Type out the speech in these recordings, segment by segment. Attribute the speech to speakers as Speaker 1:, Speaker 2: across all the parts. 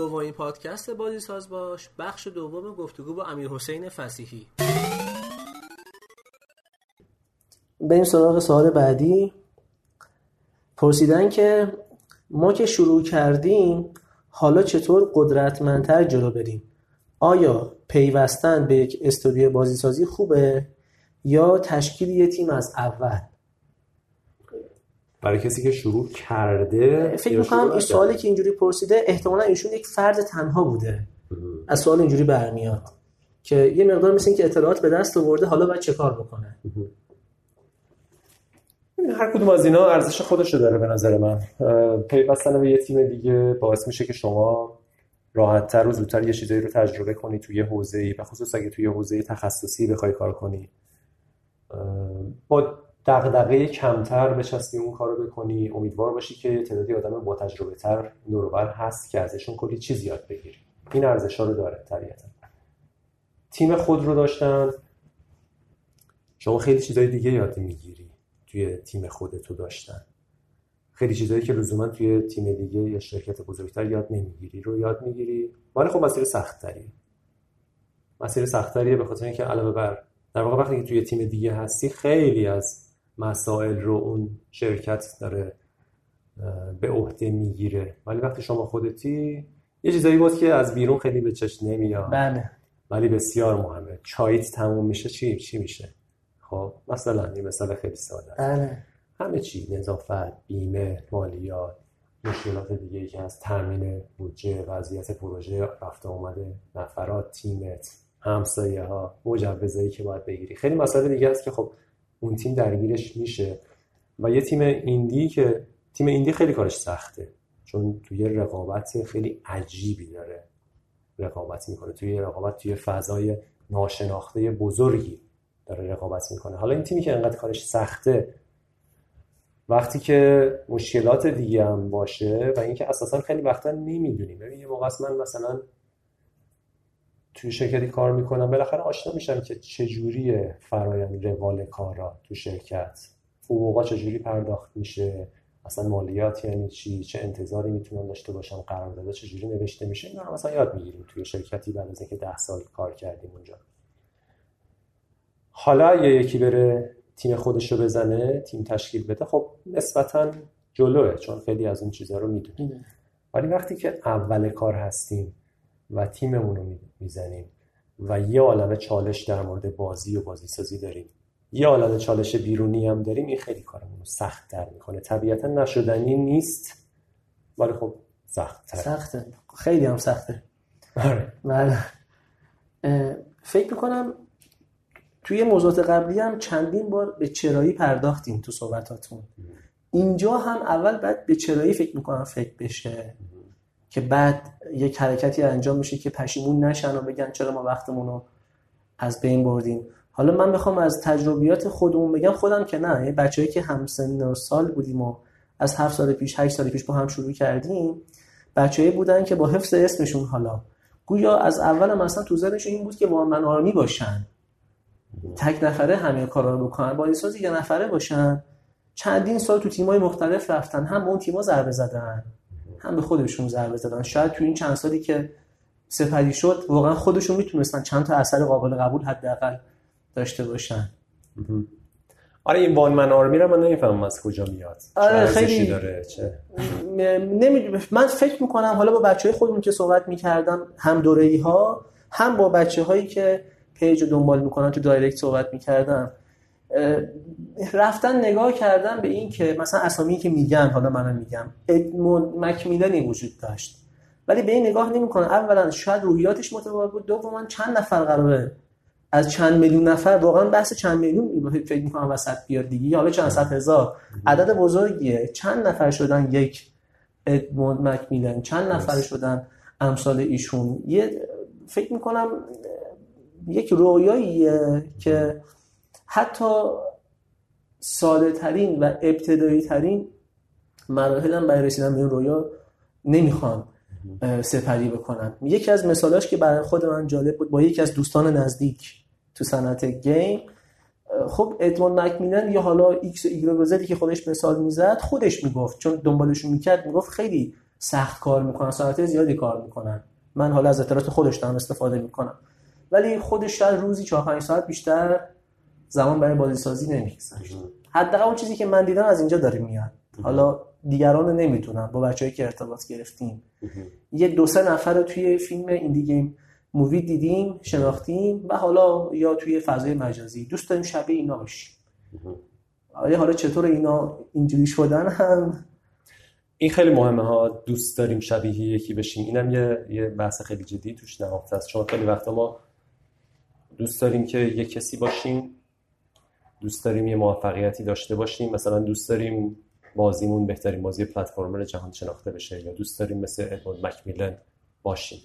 Speaker 1: دومین پادکست بازی ساز باش. بخش دوم گفتگو با امیر حسین فسیحی. بریم سراغ سوال بعدی. پرسیدن که ما که شروع کردیم حالا چطور قدرتمندتر جلو بریم؟ آیا پیوستن به یک استودیو بازیسازی خوبه یا تشکیل یه تیم از اول؟
Speaker 2: برای کسی که شروع کرده
Speaker 1: فکر می‌کنم این سوالی که اینجوری پرسیده احتمالا ایشون یک فرد تنها بوده. از سوال اینجوری برمیاد که یه مقدار مثل که اطلاعات به دست آورده حالا باید چه کار بکنه؟
Speaker 2: هر کدوم از اینا ارزش خودش داره به نظر من. پیوستن به یه تیم دیگه باعث میشه که شما راحتتر و زودتر یه چیزایی رو تجربه کنی توی حوزه‌ای و خصوص اگه توی حوزه تخصصی بخوای کار کنی. با دغدغه کمتر بچسبی اون کارو بکنی. امیدوار باشی که تعدادی آدم با تجربه تر نوربر هست که ازشون کلی چیز یاد بگیری. این ارزش ها رو داره طبیعتا. تیم خود رو داشتن. شما خیلی چیزای دیگه یاد می‌گیری توی تیم خودتو داشتن. خیلی چیزایی که لزوما توی تیم دیگه یا شرکت بزرگتر یاد نمی‌گیری رو یاد می‌گیری. ولی خب مسیر سخت تریه مسیر سخت تریه به خاطر اینکه علاوه بر در واقع وقتی که توی تیم دیگه هستی خیلی از مسائل رو اون شرکت داره به عهده می‌گیره. ولی وقتی شما خودتی یه چیزایی بود که از بیرون خیلی به چشم نمیاد.
Speaker 1: بله.
Speaker 2: ولی بسیار مهمه. چایت تموم میشه چی؟ چی میشه؟ خب مثلا این مثال خیلی ساده
Speaker 1: بله.
Speaker 2: همه چی نظافت بیمه مالیات مشکلات دیگه ای که از تامین بودجه وضعیت پروژه رفته اومده نفرات تیمت همسایه ها مجوزایی که باید بگیری. خیلی مسائل دیگه هست که خب اون تیم درگیرش میشه. و یه تیم ایندی که تیم ایندی خیلی کارش سخته چون توی رقابت خیلی عجیبی داره رقابت می‌کنه. توی رقابت توی فضای ناشناخته بزرگی داره رقابت می‌کنه. حالا این تیمی که انقدر کارش سخته وقتی که مشکلات دیگه هم باشه و اینکه اساسا خیلی وقتا نمی‌دونیم. ببین یه موقع من مثلا توی شرکتی کار می‌کنم. بالاخره آشنا میشم که چجوریه فرایند روال کارا تو شرکت حقوقا چجوری پرداخت میشه اصلا مالیات یعنی چی چه انتظاری می‌تونم داشته باشم قرارداد چجوری نوشته میشه اینا رو مثلا یاد می‌گیریم توی شرکتی بعد از اینکه ده سال کار کردیم اونجا. حالا یه یکی بره تیم خودش رو بزنه تیم تشکیل بده خب نسبتا جلوه چون خیلی از اون چیزها رو می‌دونیم ولی وقتی که اول کار هستیم و تیممون رو می‌زنیم. و یه عالم چالش در مورد بازی و بازی سازی داریم. یه عالم چالش بیرونی هم داریم. این خیلی کارمون رو سخت تر می‌کنه. طبیعتا نشدنی نیست ولی خب سخت تر
Speaker 1: سخته. خیلی هم سخته.
Speaker 2: آره.
Speaker 1: بله. فکر می‌کنم توی موضوعات قبلی هم چندین بار به چرایی پرداختیم تو صحبتاتون. اینجا هم اول بعد به چرایی فکر می‌کنم فکر بشه. که بعد یک حرکتی انجام میشه که پشیمون نشن و بگن چرا ما وقتمون رو از بین بردیم. حالا من می‌خوام از تجربیات خودمون بگم خودم که نه. یه بچه‌ای که همسن و سال بودیم و از هفت سال پیش هشت سال پیش با هم شروع کردیم بچه‌ای بودن که با حفظ اسمشون حالا. گویا از اول مثلا تو ذهنشون این بود که با من آرامی باشن. تک نفره همه کارا رو بکنن. با سازی یه نفره باشن چندین سال تو تیمای مختلف رفتن. هم اون تیما ضربه زدن. هم به خودشون ضربه زدن. شاید تو این چند سالی که سپری شد واقعا خودشون می‌تونستن چند تا اثر قابل قبول حداقل داشته باشن.
Speaker 2: آره این وان من آرمی رو من نمی‌فهمم از کجا میاد.
Speaker 1: آره خیلی
Speaker 2: داره چه؟
Speaker 1: نمی... من فکر می‌کنم حالا با بچه های خودمون که صحبت می‌کردم هم دوره ها هم با بچه هایی که page رو دنبال می‌کنن تو direct صحبت می‌کردم رفتن نگاه کردن به این که مثلا اسامی که میگن حالا منم میگم ادموند مک‌میلنی وجود داشت. ولی به این نگاه نمی‌کنن اولا شاید روحیاتش متفاوت بود. دوما چند نفر قراره از چند میلیون نفر واقعا بحث چند میلیون فکر می‌کنم وسط بیاد دیگه. حالا چند صد هزار. عدد بزرگیه. چند نفر شدن یک ادموند مک‌میلن چند نفر شدن امثال ایشون؟ یه فکر می‌کنم یک رویاییه که حتی ساده ترین و ابتدایی ترین مراحل هم برای رسیدن به این رویا نمی‌خوان سپری بکنن. یکی از مثالاش که برای خود من جالب بود با یکی از دوستان نزدیک تو صنعت game خب ادموند مک‌میلن یا حالا ایکس و ایگرگ رو که خودش مثال می‌زد خودش می‌گفت چون دنبالشون می‌کرد می‌گفت خیلی سخت کار می‌کنن ساعت زیادی کار می‌کنن. من حالا از اطلاعات خودش دارم استفاده می‌کنم. ولی خودش شاید روزی 4 5 ساعت بیشتر زمان برای بازی سازی نمیگذاشت حداقل اون چیزی که من دیدم از اینجا داره میاد. حالا دیگران رو نمی‌دونم. با بچه‌ای که ارتباط گرفتیم. یه دو سه نفر رو توی فیلم ایندی گیم مووی دیدیم شناختیم و حالا یا توی فضای مجازی. دوست داریم شبیه اینا باشیم. آیا حالا چطور اینا اینجوری شدن هم؟
Speaker 2: این خیلی مهمه ها. دوست داریم شبیه یکی بشیم. اینم یه یه بحث خیلی جدی توش نهفته است. چون خیلی وقتا ما دوست داریم که یه کسی باشیم. دوست داریم یه موفقیتی داشته باشیم. مثلا دوست داریم بازیمون بهترین بازی پلتفرمر جهان شناخته بشه یا دوست داریم مثل ادوارد مکمیلن باشیم.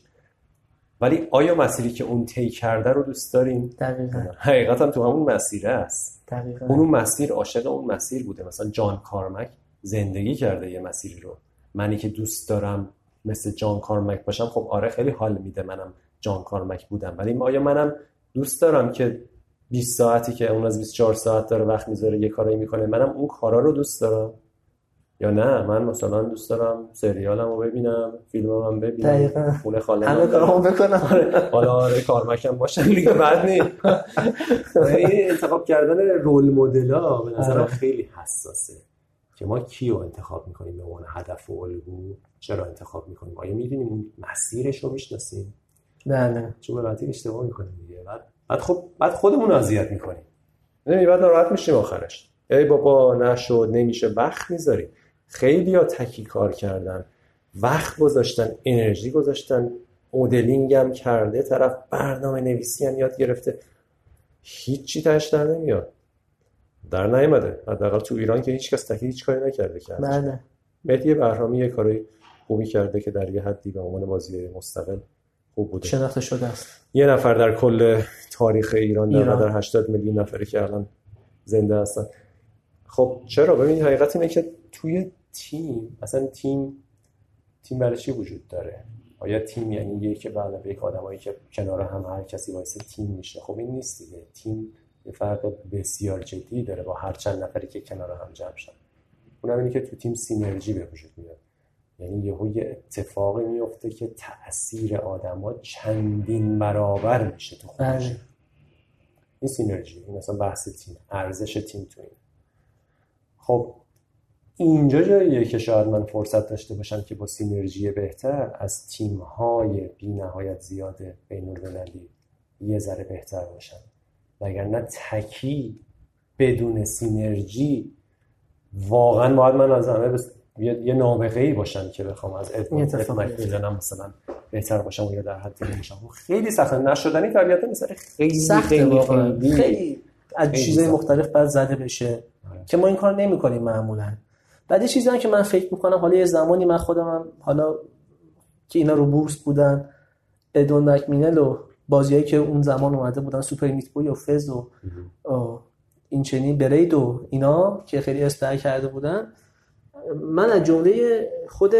Speaker 2: ولی آیا مسیری که اون طی کرده رو دوست داریم؟
Speaker 1: دقیقا.
Speaker 2: حقیقتا تو همون مسیره است.
Speaker 1: دقیقا.
Speaker 2: اون مسیر عاشق اون مسیر بوده. مثلا جان کارمک زندگی کرده یه مسیری رو. منی که دوست دارم مثل جان کارمک باشم خب آره خیلی حال میده منم جان کارمک بودم. ولی آیا منم دوست دارم که 20 ساعتی که اون از 24 ساعت داره وقت می‌ذاره یه کاری می‌کنه. منم اون کارا رو دوست دارم. یا نه من مثلا دوست دارم سریالم رو ببینم فیلمم هم ببینم.
Speaker 1: دقیقاً.
Speaker 2: خونه خاله
Speaker 1: همه کارامو بکنم.
Speaker 2: حالا آره کارمکم باشن دیگه بعد نیست یعنی انتخاب کردن رول مدل ها به نظرم
Speaker 1: آره.
Speaker 2: خیلی حساسه. که ما کیو انتخاب می‌کنیم به عنوان هدف و الگو؟ چرا انتخاب می‌کنیم؟ آیا می‌دونیم مسیرش رو می‌شناسیم؟
Speaker 1: نه نه
Speaker 2: چون به اشتباه می‌کنیم دیگه. بعد بعد خب بعد خودمون رو اذیت می‌کنیم. نمی بعد ناراحت میشیم آخرش. ای بابا نشد نمیشه وقت می‌ذاریم خیلی ها تکی کار کردن. وقت گذاشتن انرژی گذاشتن. مدلینگ هم کرده طرف برنامه نویسی هم یاد گرفته. هیچی تاش در نمیاد. در نیومده حداقل تو ایران که هیچ کس تکی هیچ کاری نکرده که ازش.
Speaker 1: بله.
Speaker 2: مهدی بهرامی یه کاری خوبی کرده که در یه حدی به عنوان بازی مستقل خوب بوده.
Speaker 1: شناخته شده است
Speaker 2: یه نفر در کل تاریخ ایران در
Speaker 1: ایران.
Speaker 2: در 80 میلیون نفری که الان زنده هستن. خب چرا؟ ببین حقیقت اینه که توی تیم اصلا تیم تیم برای چی وجود داره؟ آیا تیم یعنی یک به علاوه یک آدمایی که کنار هم هر کسی واسه تیم میشه؟ خب این نیست دیگه. تیم یه فرق بسیار جدی داره با هر چند نفری که کنار هم جمع شن. اونم اینه که تو تیم سینرژی به وجود میاد. یعنی یهو یه اتفاقی میفته که تاثیر آدما چندین برابر میشه تو خودش.
Speaker 1: بله.
Speaker 2: این سینرژی این اصلا بحث تیم ارزش تیم تو این. خب اینجا جاییه که شاید من فرصت داشته باشم که با سینرژی بهتر از تیم‌های بی نهایت زیاد بین المللی یه ذره بهتر باشم. وگرنه تکی بدون سینرژی واقعا باید من از همه. یه, یه نابغه ای باشم که بخوام از
Speaker 1: اتفاق
Speaker 2: مکمیلنم مثلا بهتر باشم و یا در حد نمیشم خیلی سخته. نشدنی طبیعتا مثلا خیلی
Speaker 1: سخته
Speaker 2: خیلی
Speaker 1: واقعا.
Speaker 2: خیلی
Speaker 1: خیلی از چیزای
Speaker 2: سخت.
Speaker 1: مختلف باید زده بشه
Speaker 2: آره.
Speaker 1: که ما این کار نمی‌کنیم معمولا. بعد یه چیزی هم که من فکر می‌کنم حالا یه زمانی من خودم هم حالا که اینا رو بورس بودن ادون مکمینل و بازیایی که اون زمان اومده بودن سوپر میت بوی و فز و آه، این چنین برید و اینا که خیلی استعای کرده بودن من از جمله خود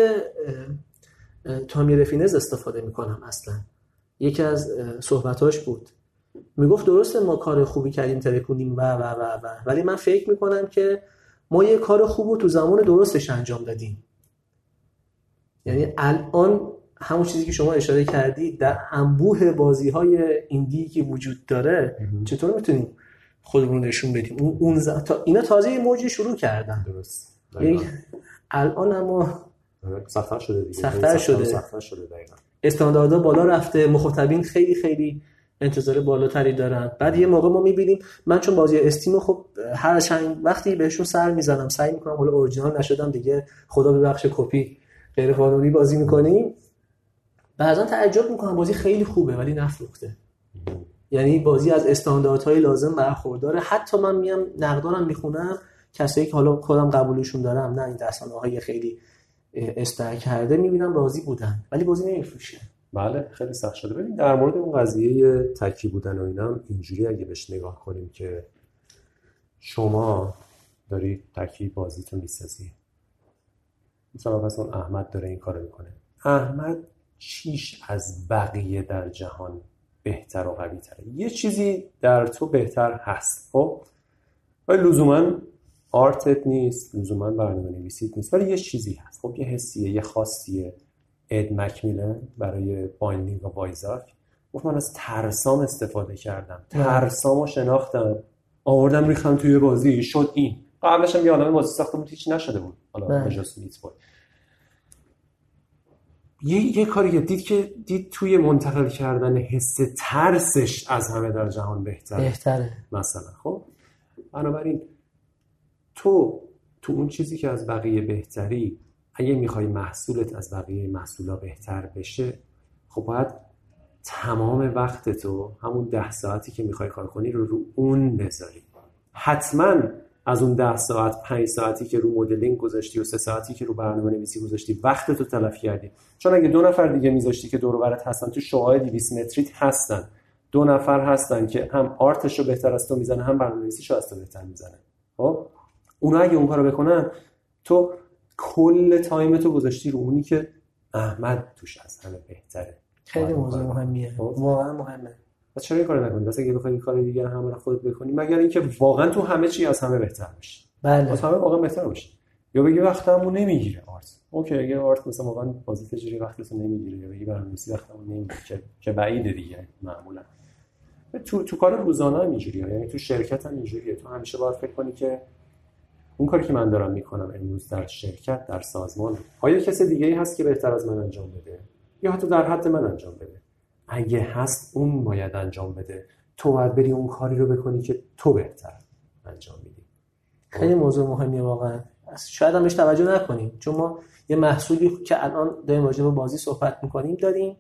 Speaker 1: تامی رفینز استفاده می‌کنم اصلا. یکی از صحبتاش بود. می‌گفت درسته ما کار خوبی کردیم ترکونیم و و و و. ولی من فکر می‌کنم که ما یه کار خوب رو تو زمان درستش انجام دادیم. یعنی الان همون چیزی که شما اشاره کردی در انبوه بازی های ایندی که وجود داره چطور می‌تونیم خودمون نشون بدیم؟ اون, اون ز... تا... اینا تازه یه موجی شروع کردن.
Speaker 2: درست.
Speaker 1: یک الان اما
Speaker 2: سخت‌تر شده دیگه.
Speaker 1: سخت‌تر
Speaker 2: خیلی
Speaker 1: شده.
Speaker 2: سخت‌تر شده دقیقاً.
Speaker 1: استانداردها بالا رفته. مخاطبین خیلی خیلی انتظار بالاتری دارن. بعد یه موقع ما می‌بینیم من چون بازی استیم خب هر چند وقتی بهشون سر می‌زنم سعی می‌کنم حالا اورجینال نشدم دیگه. خدا ببخشه کپی غیر قانونی بازی می‌کنیم. بعضا تعجب می‌کنم بازی خیلی خوبه ولی نفروخته. یعنی بازی از استانداردهای لازم برخورداره. حتی من میام نقدانم می‌خونم. کسایی که حالا خودم قبولشون دارم نه این رسانه های خیلی استر کرده می‌بینم راضی بودن ولی بازی نمیفروشه.
Speaker 2: بله خیلی سخت شده. ببین در مورد اون قضیه تکی بودن و اینا اینجوری اگه بهش نگاه کنیم که شما داری تکی بازیتو می‌سازی. مثلا اون احمد داره این کارو می‌کنه. احمد چیش از بقیه در جهان بهتر و قوی تره یه چیزی در تو بهتر هست. خب ولی لزوما art ت نیست لزوما برنامه نویسیت نیست ولی یه چیزی هست. خب یه حسیه یه خاصیه. اد مک‌میلن برای Binding of Isaac. گفت من از ترسام استفاده کردم. ترسامو شناختم. آوردم ریختم توی بازی. شد این. قبلش هم یه عالمه بازی ساخته بود هیچ نشده بود. حالا Meat Boy یه, یه کاری که دید که دید توی منتقل کردن حس ترسش از همه در جهان بهتره.
Speaker 1: بهتره.
Speaker 2: مثلا. خب بنابراین تو تو اون چیزی که از بقیه بهتری اگه می‌خوای محصولت از بقیه محصولا بهتر بشه خب باید تمام وقت تو همون ده ساعتی که می‌خوای کار کنی رو رو اون بذاری. حتما از اون ده ساعت پنج ساعتی که رو مدلینگ گذاشتی و سه ساعتی که رو برنامه نویسی گذاشتی وقت تو تلف کردی. چون اگه دو نفر دیگه میذاشتی که دور برت هستن تو شعاع 200 متریت هستن. دو نفر هستن که هم art ش رو بهتر از تو می‌زنه هم برنامه نویسیش از تو بهتر می‌زنه خب؟ اونا اگه اون کارو بکنن تو کل time تو گذاشتی رو اونی که احمد توش از همه بهتره.
Speaker 1: خیلی موضوع مهمیه. خب؟ واقعا مهمه.
Speaker 2: پس چرا این کارو نکنی؟ واسه اگه بخوای کار دیگه همه رو خودت بکنی مگر اینکه واقعا تو همه چی از همه بهتر باشی
Speaker 1: بله.
Speaker 2: از همه واقعا بهتر باشی یا بگی وقتمو نمی‌گیره art. OK اگه art مثلا واقعا بازی تجاری وقتتو نمی‌گیره یا بگی برنامه‌نویسی وقتمو نمی‌گیره. که که بعیده دیگه معمولا. تو تو کار روزانه هم اینجوریه. یعنی تو شرکت هم اینجوریه. تو همیشه باید فکر کنی که اون کاری که من دارم می‌کنم امروز در شرکت در سازمان. آیا کسی دیگه ای هست که بهتر از من انجام بده؟ یا حتی در حد من انجام بده؟ اگه هست اون باید انجام بده. تو باید بری اون کاری رو بکنی که تو بهتر انجام میدی.
Speaker 1: خیلی موضوع مهمیه واقعا. شاید هم بهش توجه نکنیم. چون ما یه محصولی که الان داریم راجع به بازی صحبت می‌کنیم داریم.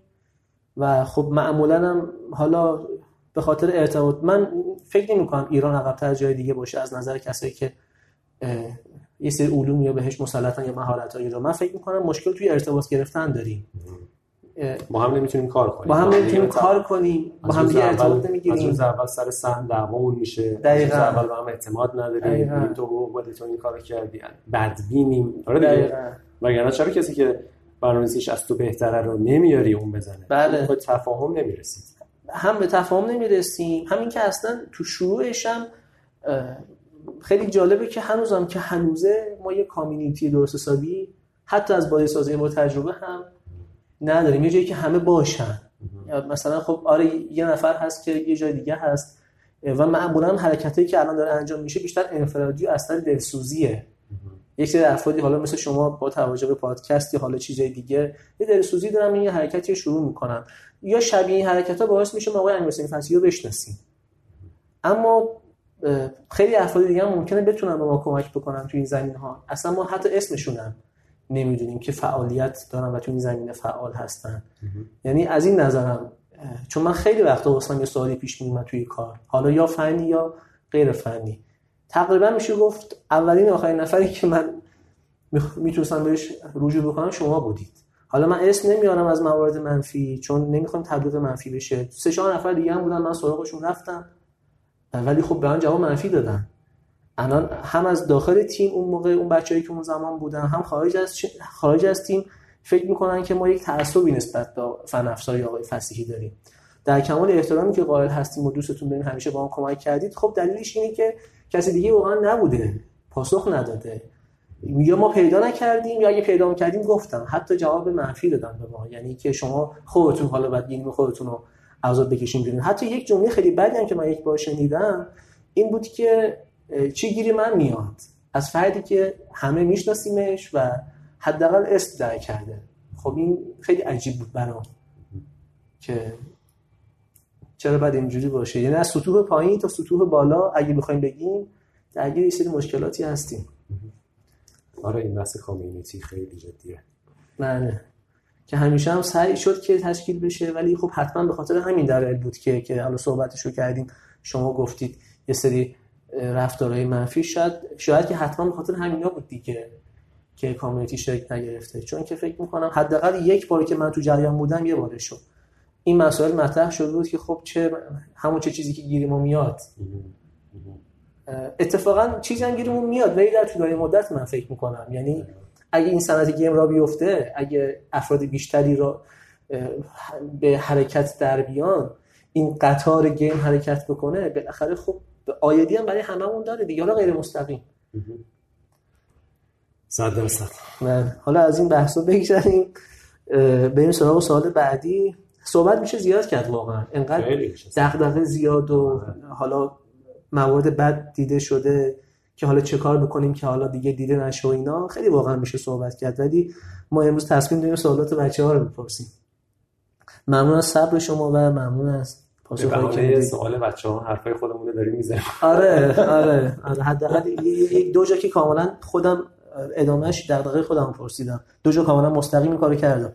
Speaker 1: و خب معمولا هم حالا به خاطر ارتباط من فکر نمی کنم ایران عقب‌تر جای دیگه باشه از نظر کسایی که یه سری علوم یا بهش مسلطن یا مهارت رو من فکر می‌کنم مشکل توی ارتباط گرفتن داریم.
Speaker 2: ما هم نمی‌تونیم کار کنیم.
Speaker 1: با هم نمی‌تونیم کار کنیم. با هم دیگه ارتباط نمی‌گیریم.
Speaker 2: از اول سر سهم دعوامون میشه.
Speaker 1: دقیقاً.
Speaker 2: از اول با هم اعتماد نداریم. تو بود تو این کارو کردی. بدبینیم. آره دیگه. وگرنه چرا کسی که برنامه‌نویسیش از تو بهتره رو نمیاری اون بزنه؟
Speaker 1: بله.
Speaker 2: به تفاهم نمی‌رسید.
Speaker 1: هم به تفاهم نمی‌رسیم. همین که اصلا تو شروعش هم خیلی جالبه که هنوزم که هنوزه ما یه کامیونیتی درست حسابی حتی از بازی سازی با تجربه هم نداریم. یه جایی که همه باشن. مثلا خب آره یه نفر هست که یه جای دیگه هست. و معمولا حرکتی که الان داره انجام میشه بیشتر انفرادی و اصلا دلسوزیه. یک سری افرادی حالا مثل شما با توجه به پادکست یا حالا چیزای دیگه یه دلسوزی دارن این حرکتی شروع می‌کنن. یا شبیه این حرکت ها باعث میشه ما آقای امیرحسین فصیحی رو بشناسیم. اما خیلی افراد دیگه هم ممکنه بتونن به ما کمک بکنن تو این زمین ها. اصلا ما حتی اسمشون هم نمی‌دونیم که فعالیت دارن و تو این زمینه فعال هستن. یعنی از این نظرم چون من خیلی وقتا واسم یه سوالی پیش میومد توی کار. حالا یا فنی یا غیر فنی. تقریبا میشه گفت اولین آخرین نفری که من می‌تونستم بهش رجوع بکنم شما بودید. حالا من اسم نمیارم از موارد منفی چون نمی‌خوام تبلیغ منفی بشه. سه چهار نفر دیگه هم بودن من سراغشون رفتم. ولی خب به من جواب منفی دادن. الان هم از داخل تیم اون موقع اون بچه‌ای که اون زمان بودن هم خارج از خارج از تیم فکر می‌کنن که ما یک تعصبی نسبت به فن افزاری آقای فسیحی داریم. در کمال احترامی که قائل هستیم و دوستتون داریم همیشه با هم کمک کردید خب دلیلش اینه که کسی دیگه واقعا نبوده پاسخ نداده. یا ما پیدا نکردیم یا اگه پیدا کردیم گفتم. حتی جواب منفی دادن به ما. یعنی که شما خودتون حالا بعد خودتون رو عذاب بکشین بیرون. حتی یک جمله خیلی بدی هم که من یک بار شنیدم این بود که چی گیری من میاد؟ از فردی که همه میشناسیمش و حداقل اسم در کرده. خب این خیلی عجیب بود برام. که چرا باید اینجوری باشه؟ یعنی از سطوح پایین تا سطوح بالا اگه بخوایم بگیم درگیر یه سری مشکلاتی هستیم.
Speaker 2: آره این بحث کامیونیتی خیلی جدیه.
Speaker 1: بله. که همیشه هم سعی شد که تشکیل بشه. ولی خب حتما به خاطر همین دلایل بود که که حالا صحبتشو کردیم. شما گفتید یه سری رفتارهای منفی. شاید شاید که حتما به خاطر همینا بود دیگه که کامیونیتی شکل نگرفته. چون که فکر می‌کنم حداقل یک باری که من تو جریان بودم یه باره شد. این مسائل مطرح شده بود که خب چه همون چه چیزی که گیریمون میاد. اتفاقا چیزی هم گیریمون میاد. ولی در طولانی مدت من فکر می‌کنم. یعنی اگه این صنعت گیم را بیفته اگه افراد بیشتری را به حرکت در بیان این قطار گیم حرکت بکنه بالاخره خب آیدی هم برای هممون داره دیگه حالا غیر مستقیم.
Speaker 2: صد درصد.
Speaker 1: بله. حالا از این بحثا بگذاریم بریم سراغ سوال بعدی. صحبت میشه زیاد کرد واقعا. انقدر دغدغه زیاد و حالا موارد بد دیده شده. که حالا چه کار بکنیم که حالا دیگه دیده نشه و اینا خیلی واقعا میشه صحبت کرد. ولی ما امروز تصمیم داریم سوالات بچه ها رو بپرسیم. ممنون از صبر شما و ممنون از
Speaker 2: پاسخ که سوال بچه ها حرفای خودمون داریم می‌زنیم
Speaker 1: آره آره, آره. حداقل یک دو جا که کاملا خودم ادامهش دغدغه خودم پرسیدم. دو جا کاملا مستقیم کارو کردم.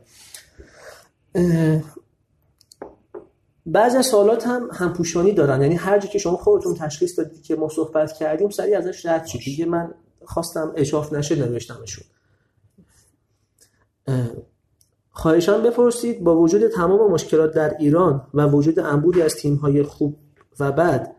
Speaker 1: بعضی از سوالات هم همپوشانی دارن. یعنی هر جا که شما خودتون تشخیص دادید که ما صحبت کردیم سریع ازش رد شید. دیگه من خواستم اشاف نشه نوشتمشون. خواهشان بپرسید با وجود تمام مشکلات در ایران و وجود انبودی از تیم‌های خوب و بد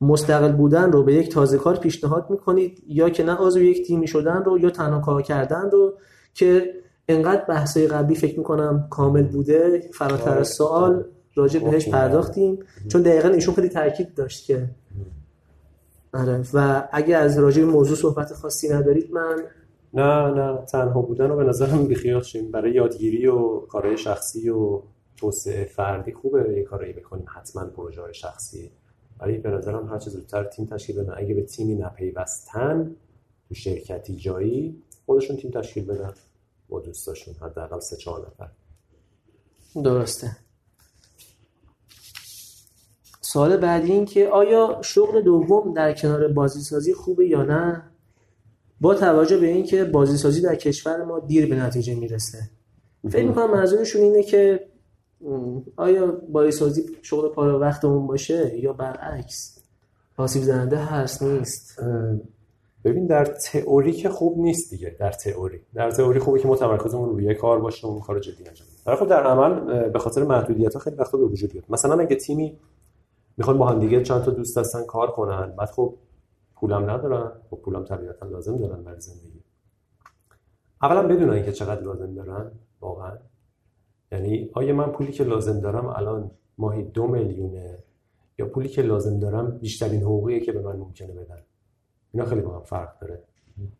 Speaker 1: مستقل بودن رو به یک تازه کار پیشنهاد می‌کنید؟ یا که نه عضو یک تیمی شدن رو یا تنها کار کردن رو که انقدر بحثای قبلی فکر می‌کنم کامل بوده؟ فراتر از سوال. راجع بهش پرداختیم چون دقیقا ایشون خیلی تاکید داشت که آره. و اگه از راجع موضوع صحبت خاصی ندارید من
Speaker 2: نه نه تنها بودن رو به نظرم بیخیال شیم. برای یادگیری و کارهای شخصی و توسعه فردی خوبه یه کارایی بکنیم. حتما پروژه شخصی. ولی به نظرم هر چه زودتر تیم تشکیل بدن. اگه به تیمی نپیوستن تو شرکتی جایی خودشون تیم تشکیل بدن. با دوستاشون حداقل سه چهار نفر.
Speaker 1: درسته. سوال بعدی این که آیا شغل دوم در کنار بازیسازی خوبه یا نه؟ با توجه به اینکه بازیسازی در کشور ما دیر به نتیجه می‌رسه. فکر می‌کنم منظورشون اینه که آیا بازیسازی شغل پای وقتمون باشه یا برعکس؟ آسیب زننده هست نیست.
Speaker 2: ببین در تئوری که خوب نیست دیگه در تئوری. در تئوری خوبه که متمرکزمون روی کار باشه و اون کار جدی انجام بدیم. خب در عمل به خاطر محدودیت ها خیلی وقتا به وجود میاد مثلا اگه تیمی می‌خوان با هم دیگه چند تا دوست هستن کار کنن. بعد خب پولم ندارن. خب پولم طبیعتا لازم دارن برای زندگی. اولا بدونن اینکه چقدر لازم دارن. واقعا. یعنی آیا من پولی که لازم دارم الان ماهی دو میلیونه یا پولی که لازم دارم بیشترین حقوقیه که به من ممکنه بدن؟ اینا خیلی با هم فرق داره.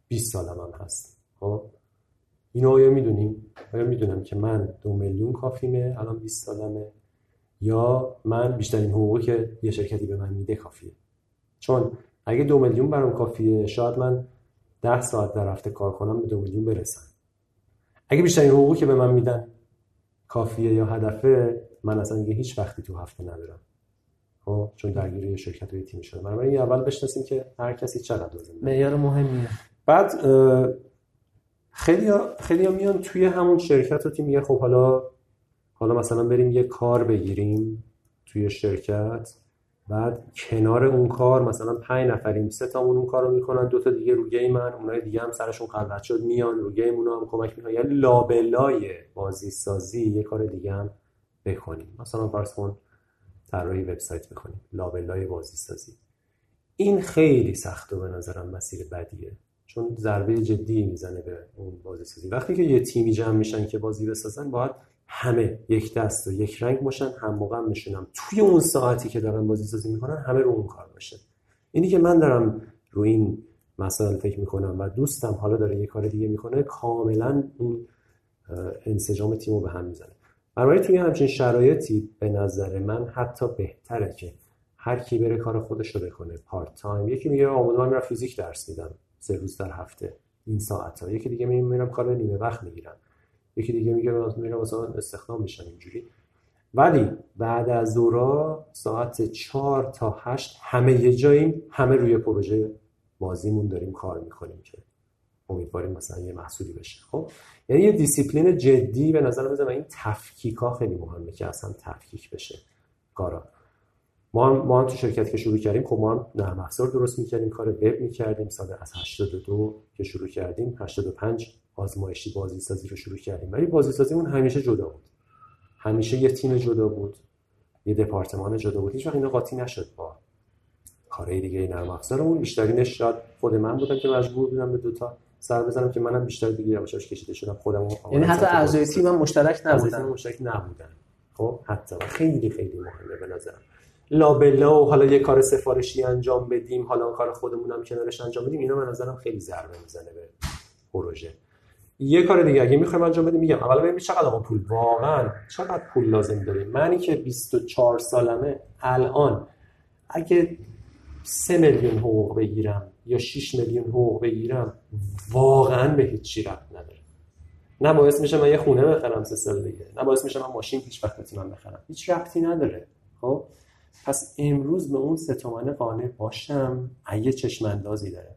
Speaker 2: 20 سالم هم هست. خب؟ اینو آیا می‌دونیم؟ آیا می‌دونم که من دو میلیون کافیمه؟ الان 20 سالمه؟ یا من بیشترین حقوقی که یه شرکتی به من میده کافیه. چون اگه دو میلیون برام کافیه شاید من ده ساعت در هفته کار کنم به دو میلیون برسم. اگه بیشترین حقوقی که به من میدن کافیه یا هدفه من اصلا دیگه هیچ وقتی تو هفته ندارم. خب؟ چون درگیری شرکت و تیم شده من اول بشناسیم که هر کسی چقدر لازم
Speaker 1: معیار مهمیه.
Speaker 2: بعد خیلی ها خیلی ها میان توی همون شرکت و تیم میگه خب حالا حالا مثلا بریم یه کار بگیریم توی شرکت بعد کنار اون کار مثلا پنج نفریم سه تامون اون کارو می‌کنن دو تا دیگه روی من اونای دیگه هم سرشون خلوت شد میان روی گیم هم کمک می‌کنن. یعنی لابلای بازی سازی یه کار دیگه هم بکنیم. مثلا فرض کن طراحی وبسایت بکنیم لابلای بازی سازی این خیلی سخته به نظرم مسیر بدیه چون ضربه جدی می‌زنه به اون بازی سازی وقتی که یه تیمی جمع میشن که بازی بسازن باید همه یک دست و یک رنگ باشن هم موقع میشونم توی اون ساعتی که دارن بازی سازی می‌کنن همه رو اون کار باشه اینی که من دارم رو این مسائل فکر می‌کنم و دوستم حالا داره یه کار دیگه می‌کنه کاملا اون انسجام تیم رو به هم می‌زنه. برای توی همچین شرایطی به نظر من حتی بهتره که هر کی بره کار خودش رو بکنه. پارت تایم یکی میگه آموزه من میرم فیزیک درس میدم. سه روز در هفته. این ساعت ها یکی دیگه میرم کار نیمه وقت می‌گیرم. یکی دیگه میگه میرم مثلا استخدام میشن اینجوری. ولی بعد از ظهرا ساعت چهار تا هشت همه یه جاییم همه روی پروژه بازیمون داریم کار می‌کنیم که امیدواریم مثلا یه محصولی بشه. خب؟ یعنی یه دیسیپلین جدی به نظر میاد این تفکیک ها خیلی مهمه که اصلا تفکیک بشه. کارا. ما هم, ما هم تو شرکت که شروع کردیم خب ما هم نرم افزار درست می‌کردیم کار وب می‌کردیم سال از 82 که شروع کردیم 85 آزمایشی بازی سازی رو شروع کردیم. ولی بازی سازیمون همیشه جدا بود. همیشه یه تیم جدا بود. یه دپارتمان جدا بود. هیچ وقت اینا قاطی نشد با کارهای دیگه نرم افزارمون بیشترینش شاید خود من بودم که مجبور بودم به دوتا سر بزنم که منم بیشتر دیگه یواش کشیده شدم. خودم
Speaker 1: یعنی حتی اعضای تیم هم مشترک نبودن.
Speaker 2: مشترک نبودن. خب؟ حتی خیلی خیلی مهمه به نظرم. لابلا و حالا یه کار سفارشی انجام بدیم حالا کار خودمونم کنارش انجام بدیم اینا من نظرم خیلی ضربه می‌زنه به پروژه. یه کار دیگه اگه می‌خوایم انجام بدیم میگم. اولا ببین چقدر آقا پول. واقعا چقدر پول لازم داریم منی که 24 سالمه الان اگه 3 میلیون حقوق بگیرم یا 6 میلیون حقوق بگیرم واقعا به هیچ ربط نداره. نه باعث میشه من یه خونه بخرم سه سال دیگه. نه باعث میشه من ماشین هیچ وقت بتونم بخرم. هیچ ربطی نداره. خب؟ پس امروز به اون سه تومنه قانع باشم اگه چشم اندازی داره.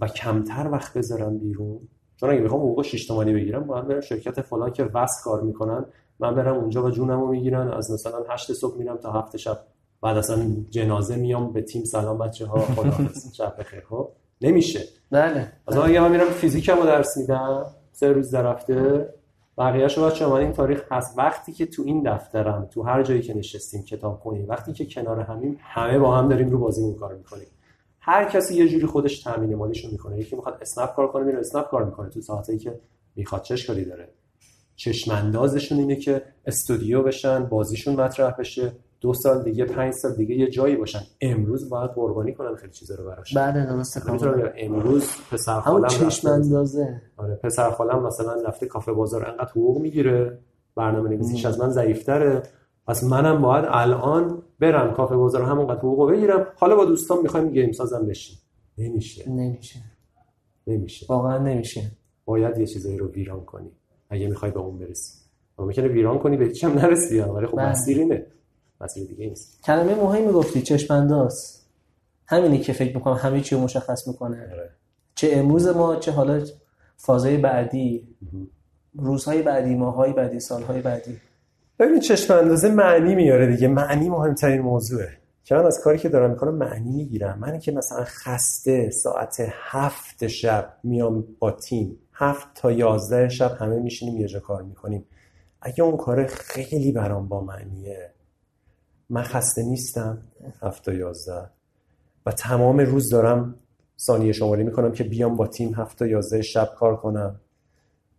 Speaker 2: و کمتر وقت بذارم بیرون چون اگه می‌خوام حقوق 6 تومانی بگیرم باید برم شرکت فلان که وس کار می‌کنن من برم اونجا و جونمو می‌گیرن. از مثلا 8 صبح میرم تا هفت شب. بعد اصلا جنازه میام به تیم سلام بچه ها خداحافظ. شب بخیر. خب؟ نمیشه.
Speaker 1: بله.
Speaker 2: مثلا اگه من میرم فیزیکمو درس میدم. سه روز در هفته. بقیه‌شو بچه من این تاریخ هست. وقتی که تو این دفترم تو هر جایی که نشستیم کتاب کنیم وقتی که کنار همیم همه با هم داریم رو بازیمون کار می‌کنیم. هر کسی یه جوری خودش تامین مالیشو می‌کنه. یکی می‌خواد اسنپ کار کنه میره اسنپ کار می‌کنه. تو ساعتی که می‌خواد چش کاری داره؟ چشم اندازشون اینه که استودیو بشن بازیشون مطرح بشه دو سال دیگه پنج سال دیگه یه جایی باشن. امروز باید قربانی کنن خیلی چیزا رو براش.
Speaker 1: بله درسته
Speaker 2: امروز پسر خالم
Speaker 1: چشم
Speaker 2: رفته-
Speaker 1: اندازه
Speaker 2: آره پسر خالم مثلا رفته کافه بازار انقدر حقوق می‌گیره. برنامه نویسیش از من ضعیفتره. پس منم باید الان برم کافه بازار همونقدر حقوق بگیرم. حالا با دوستان می‌خوایم گیم سازم بشیم. نمیشه.
Speaker 1: نمیشه.
Speaker 2: نمیشه.
Speaker 1: واقعا نمیشه.
Speaker 2: باید یه چیزایی رو ویران کنی. اگه می‌خوای به اون برسی. اما می‌کنه ویران کنی به هم نرسی. ولی خب
Speaker 1: بله.
Speaker 2: مسیر اینه. مسیر دیگه نیست.
Speaker 1: کلمه مهمی گفتی چشم انداز همینی که فکر می‌کنم همه چی رو مشخص می‌کنه.
Speaker 2: آره.
Speaker 1: چه امروز ما چه حالا فازهای بعدی. روزهای بعدی ماهای بعدی سالهای بعدی.
Speaker 2: ببین چشم اندازه معنی میاره دیگه. معنی مهمترین موضوعه. که من از کاری که دارم می‌کنم معنی می‌گیرم. من که مثلا خسته ساعت هفت شب میام با تیم. هفت تا یازده شب همه میشینیم یه جا کار می‌کنیم. اگه اون کار خیلی برام با معنیه من خسته نیستم هفت تا یازده. و تمام روز دارم ثانیه شماری می‌کنم که بیام با تیم هفت تا یازده شب کار کنم.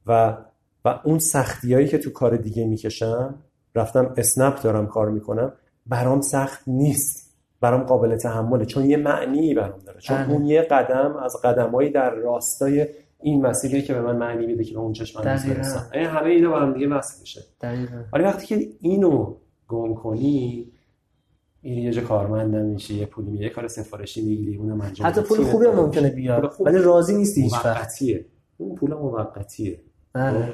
Speaker 2: و و اون سختیایی که تو کار دیگه می‌کشم رفتم اسنپ دارم کار می‌کنم برام سخت نیست برام قابل تحمله چون یه معنی برام داره چون
Speaker 1: بله.
Speaker 2: اون یه قدم از قدمایی در راستای این مسیری که به من معنی میده که به اون چشم. برسم این همه اینا با هم دیگه وصل میشه
Speaker 1: دقیقا
Speaker 2: ولی وقتی که اینو گم کنی میری یه جا کارمندم میشی یه پولی یه کار سفارشی می‌گیری اونم انجام
Speaker 1: حتی. پول خوبی هم. ممکنه بیاد. ولی راضی نیستی هیچ وقت
Speaker 2: اون پول موقتیه
Speaker 1: بله.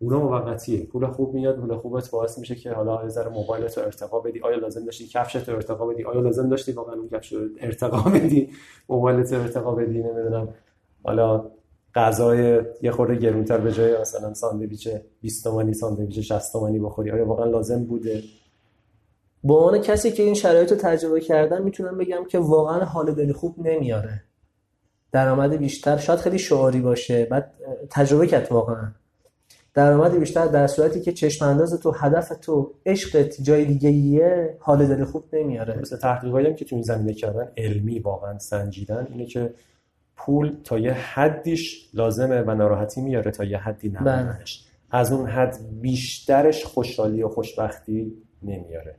Speaker 2: اونا موقتیه. پول خوب میاد پول خوبت باعث میشه که حالا یه ذره موبایلت رو ارتقا بدی. آیا لازم داشتی کفشت رو ارتقا بدی؟ آیا لازم داشتی واقعا اون کفش رو ارتقا بدی؟ موبایلت رو ارتقا بدی؟ نمی‌دونم. حالا غذای یه خورده گرونتر به جای مثلا ساندویچ 20 تومانی ساندویچ 60 تومانی بخوری. آیا واقعا لازم بوده؟
Speaker 1: به عنوان کسی که این شرایط رو تجربه کردم می‌تونم بگم که واقعا حال دلی خوب نمیاره. درآمد بیشتر. شاید خیلی شعاری باشه بعد تجربه کرد واقعا. درآمد بیشتر در صورتی که چشم انداز تو هدف تو عشقت جای دیگه ایه حال دل خوب نمیاره.
Speaker 2: مثل تحقیقایی هم که تو این زمینه کردن علمی واقعا سنجیدن اینه که پول تا یه حدیش لازمه و ناراحتی میاره تا یه حدی نمونش از اون حد بیشترش خوشحالی و خوشبختی نمیاره.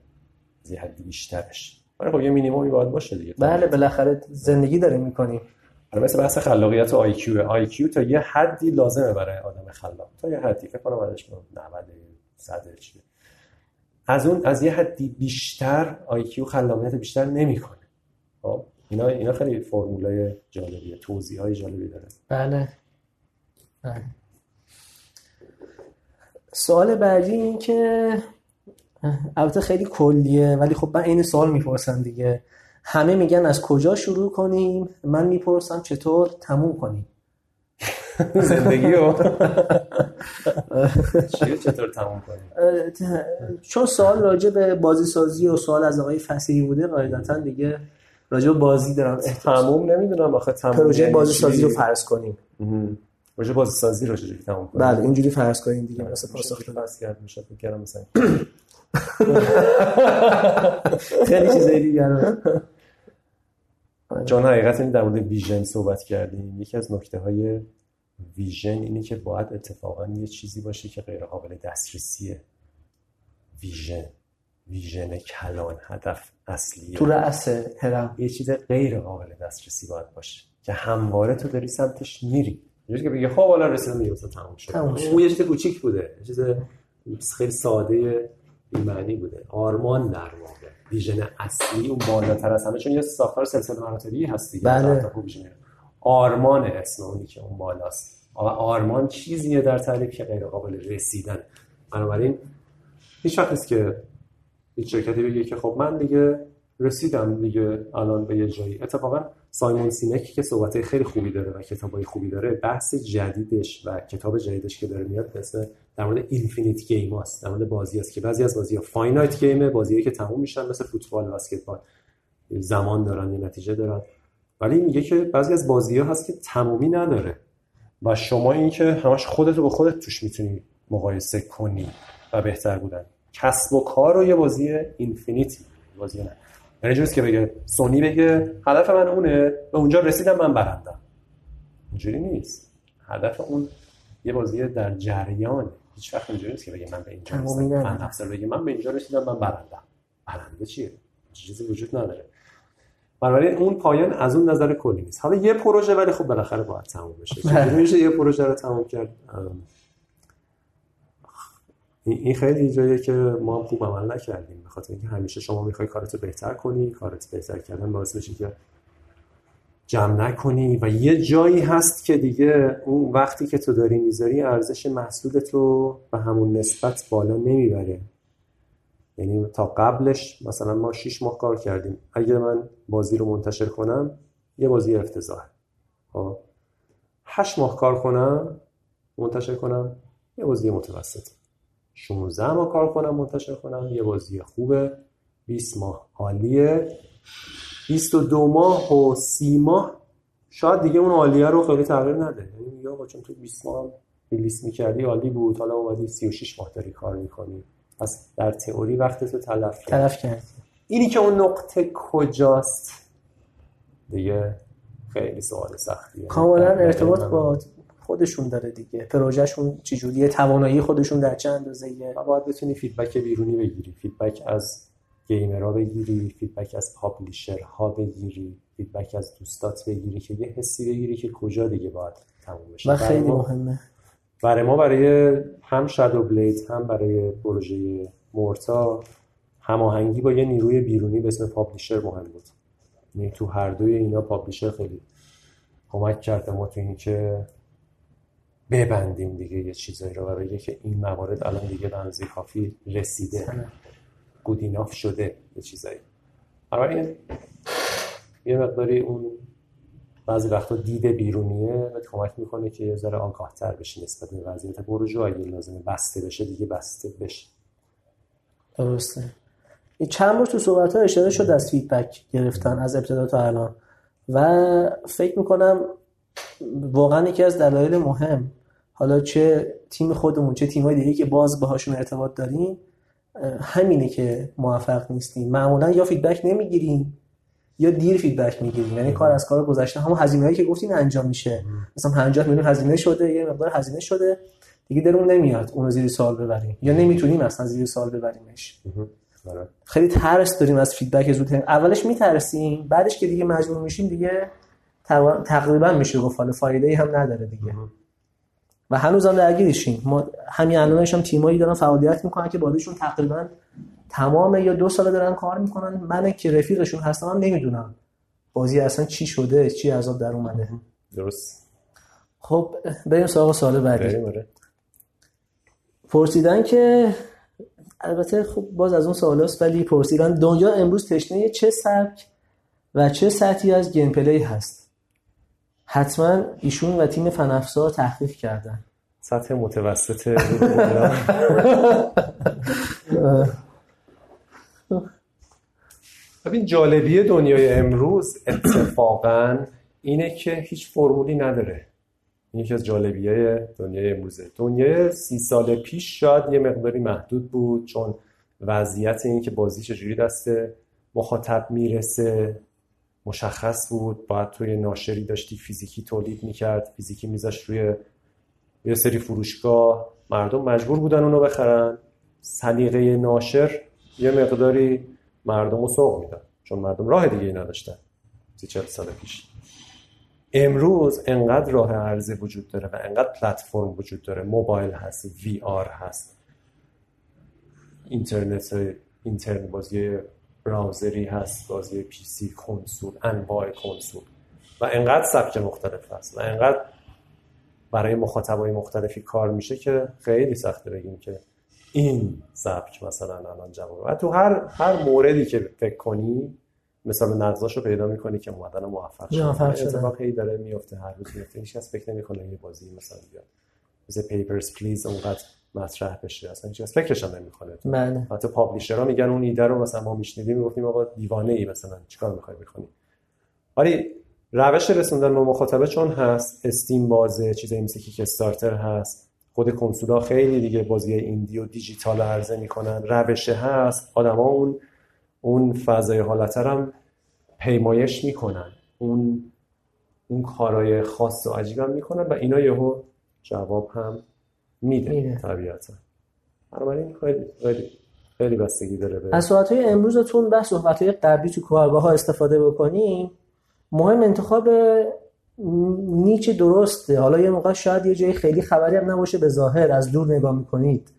Speaker 2: از یه حدی بیشترش. ولی خب یه مینیمومی باید باشه دیگه.
Speaker 1: بله بالاخره زندگی داریم می‌کنیم.
Speaker 2: آره مثل بحث خلاقیت و IQ. IQ تا یه حدی لازمه برای آدم خلاق. تا یه حدی. فکر کنم ازش 90 100 چیه از اون از یه حدی بیشتر IQ خلاقیت بیشتر نمی‌کنه. خب؟ اینا اینا خیلی فرمولای جالبیه. توضیح های جالبی داره.
Speaker 1: بله. بله. سوال بعدی این که البته خیلی کلیه ولی خب من این سوال می‌پرسم دیگه. همه میگن از کجا شروع کنیم؟ من می‌پرسم چطور تموم کنیم.
Speaker 2: زندگی رو؟ چطور تموم کنیم؟
Speaker 1: چون سوال راجع به بازی سازی و سوال از آقای فسیحی بوده قاعدتا دیگه راجع به بازی دارم
Speaker 2: تموم نمی‌دونم آخه تموم
Speaker 1: پروژه
Speaker 2: یعنی
Speaker 1: بازی؟ سازی رو فرض کنیم.
Speaker 2: پروژه بازی سازی رو چجوری تموم کنیم؟
Speaker 1: بله اینجوری فرض کنیم دیگه
Speaker 2: آره،
Speaker 1: مثل
Speaker 2: میشه
Speaker 1: پاسخ.
Speaker 2: فرض کرد میشه فکر کردم مثلا.
Speaker 1: خیلی چیزای دیگه
Speaker 2: چون حقیقت این در مورد ویژن صحبت کردیم. یکی از نکته های ویژن اینه که باید اتفاقا یه چیزی باشه که غیر قابل دسترسیه ویژن ویژن کلان هدف اصلی
Speaker 1: تو رأس هرم
Speaker 2: یه چیز غیر قابل دسترسی باید باشه که همواره تو داری سمتش میری. یه که بگه خب حالا رسیدم یه تموم شد. اون یه چیز کوچیک بوده. یه چیز خیلی ساده معنی بوده. آرمان در واقع. ویژن اصلی اون بالاتر از همه چون یه ساختار سلسله مراتبی هست دیگه.
Speaker 1: بله.
Speaker 2: آرمان اسم اونی که اون بالاست. آرمان چیزیه در تعریف که غیر قابل رسیدن. بنابراین هیچ وقت نیست که هیچ شرکتی بگه که خب من دیگه رسیدم دیگه الان به یه جایی. اتفاقا سایمون سینک که صحبت خیلی خوبی داره و کتابای خوبی داره بحث جدیدش و کتاب جدیدش که داره میاد مثل در مورد infinite game هست در مورد بازی است که بعضی از بازی ها finite game ه بازی که تموم میشن مثل فوتبال و بسکتبال زمان دارن یه نتیجه دارن. ولی میگه که بعضی از بازی ها هست که تمومی نداره و شما این که همش خودت رو با خودت توش می‌تونی مقایسه کنی و بهتر بودن. کسب و کار رو یه بازی infinite ی بازی نه. یعنی جوریست که بگه سونی بگه هدف من اونه به اونجا رسیدم من برندم. اینجوری نیست. هدف اون یه بازی در جریان هیچ وقت اینجوری نیست که بگه من به اینجا رسیدم. من افسر بگه من به اینجا رسیدم من برندم. برنده چیه؟ چیزی وجود نداره. بنابراین اون پایان از اون نظر کلی نیست. حالا یه پروژه ولی خب بالاخره باید تموم بشه. میشه یه پروژه رو تموم کرد؟ این خیلی جاییه که ما هم خوب عمل نکردیم. به خاطر اینکه همیشه شما می‌خوای کارتو بهتر کنی. کارت بهتر کردن باعث میشه که جمع نکنی و یه جایی هست که دیگه اون وقتی که تو داری می‌ذاری ارزش محصول تو به همون نسبت بالا نمی‌بره. یعنی تا قبلش مثلا ما 6 ماه کار کردیم. اگه من بازی رو منتشر کنم یه بازی افتضاح خب؟ 8 ماه کار کنم منتشر کنم یه بازی متوسط. 16 ماه کار کنم منتشر کنم یه بازی خوبه. 20 ماه عالیه 22 ماه و 30 ماه شاید دیگه اون عالیه رو خیلی تغییر نده. یعنی یا چون تو 20 ماه release می‌کردی عالی بود. حالا اومدی 36 ماه داری کار می‌کنی. پس در تئوری وقتتو تلف
Speaker 1: کردی تلف کردی
Speaker 2: اینی که اون نقطه کجاست؟ دیگه خیلی سوال سختیه.
Speaker 1: کاملا ارتباط با خودشون داره دیگه. پروژهشون چجوریه؟ توانایی خودشون در چند اندازه
Speaker 2: و باید بتونی feedback بیرونی بگیری. feedback از gamer ها بگیری feedback از publisher ها بگیری feedback از دوستات بگیری که یه حسی بگیری که کجا دیگه باید تموم بشه.
Speaker 1: و خیلی مهمه.
Speaker 2: برای ما برای هم Shadow Blade هم برای پروژه مورتا هماهنگی با یه نیروی بیرونی به اسم publisher مهم بود. یعنی تو هر دوی اینا publisher خیلی کمک کرده ما تو اینکه ببندیم دیگه یه چیزایی رو و بگه که این موارد الان دیگه به اندازه کافی رسیده. گودیناف شده یه چیزایی. این یه مقداری اون بعضی وقتا دید بیرونیه و کمک می‌کنه که یه ذره آگاه تر بشی نسبت به وضعیت. پروژه اگه لازمه بسته بشه دیگه بسته بشه
Speaker 1: درسته. چند بار تو صحبت ها اشاره شد از فیدبک گرفتن از ابتدا تا الان. و فکر می‌کنم واقعا یکی از دلایل مهم حالا چه تیم خودمون چه تیم‌های دیگه که باز باهاشون ارتباط داریم همینه که موفق نیستیم. معمولا یا feedback نمی‌گیریم یا دیر feedback می‌گیریم. یعنی کار از کار گذشته. همون هزینه‌ای که گفتین انجام میشه. مثلا 50 میلیون هزینه شده یه مقدار هزینه شده. دیگه دلمون نمیاد اون زیر سوال ببریم. یا نمی‌تونیم اصلا زیر سوال ببریمش. آره. خیلی ترس داریم از feedback زود. اولش میترسیم بعدش که دیگه مجبور میشیم دیگه تقریبا میشه گفت حالا فایده ای هم نداره دیگه. و هنوز هم درگیرشیم ما همین الانش هم تیمایی دارن فعالیت می‌کنن که بازیشون تقریبا تمام یا دو سال دارن کار می‌کنن. من که رفیقشون هستم نمی‌دونم بازی اصلا چی شده چی عذاب در اومده.
Speaker 2: درست.
Speaker 1: خب بریم سراغ سال بعدی.
Speaker 2: آره.
Speaker 1: پرسیدن که البته خب باز از اون سوالاست ولی پرسیدن دنیا امروز تشنه چه سبک و چه سطحی از گیم پلی هست؟ حتما ایشون و تیم فنفسا تحقیق کردن.
Speaker 2: سطح متوسط ببین جالبی دنیای امروز اتفاقا اینه که هیچ فرمولی نداره. این یکی از جالبی های دنیای امروزه. دنیای سی سال پیش شاید یه مقداری محدود بود چون وضعیت این که بازی چجوری دست مخاطب می‌رسه مشخص بود. باید توی ناشری داشتی فیزیکی تولید می‌کرد. فیزیکی میذاشت روی یه سری فروشگاه. مردم مجبور بودن اونو بخرن. سلیقه ناشر یه مقداری مردم رو سوق میدن چون مردم راه دیگه ای نداشتن. سی چل سال پیش. امروز انقدر راه عرضه وجود داره و انقدر پلتفرم وجود داره. موبایل هست وی آر هست. اینترنت اینترنت بازی براوزری هست بازی پی سی کنسول انواع کنسول. و انقدر سبک مختلف هست و انقدر برای مخاطبای مختلفی کار میشه که خیلی سخته بگیم که این سبک مثلا الان جواب. و تو هر هر موردی که فکر کنی مثلا نقضاش رو پیدا می‌کنی که اومدن موفق شده. اتفاقی داره میفته هر روز میفته هیچ کس فکر نمی‌کنه یه بازی مثلا بیاد. مثل Papers, Please اونقدر مطرح بشه. اصلا هیچ کس فکرش هم نمی‌کنه.
Speaker 1: بله.
Speaker 2: حتی publisher ها میگن اون ایده رو مثلا ما میشنیدیم می‌گفتیم آقا دیوانه ای مثلا چیکار می‌خوای بکنی؟ ولی روش رسوندن به مخاطبه چون هست Steam بازه چیزایی مثل Kickstarter هست. خود کنسولا خیلی دیگه بازی indie و دیجیتال عرضه می‌کنن. روشه هست آدما اون اون فضای حالتر هم پیمایش می‌کنن. اون اون کارهای خاص و عجیب هم می‌کنن و اینا یهو جواب هم میده
Speaker 1: میده.
Speaker 2: طبیعتا. بنابراین خیلی خیلی خیلی بستگی داره به
Speaker 1: از صحبت های امروزتون و صحبت های قبلی تو کارگاه ها استفاده بکنیم. مهم انتخاب niche درسته. حالا یه موقع شاید یه جایی خیلی خبری هم نباشه به ظاهر از دور نگاه می‌کنید.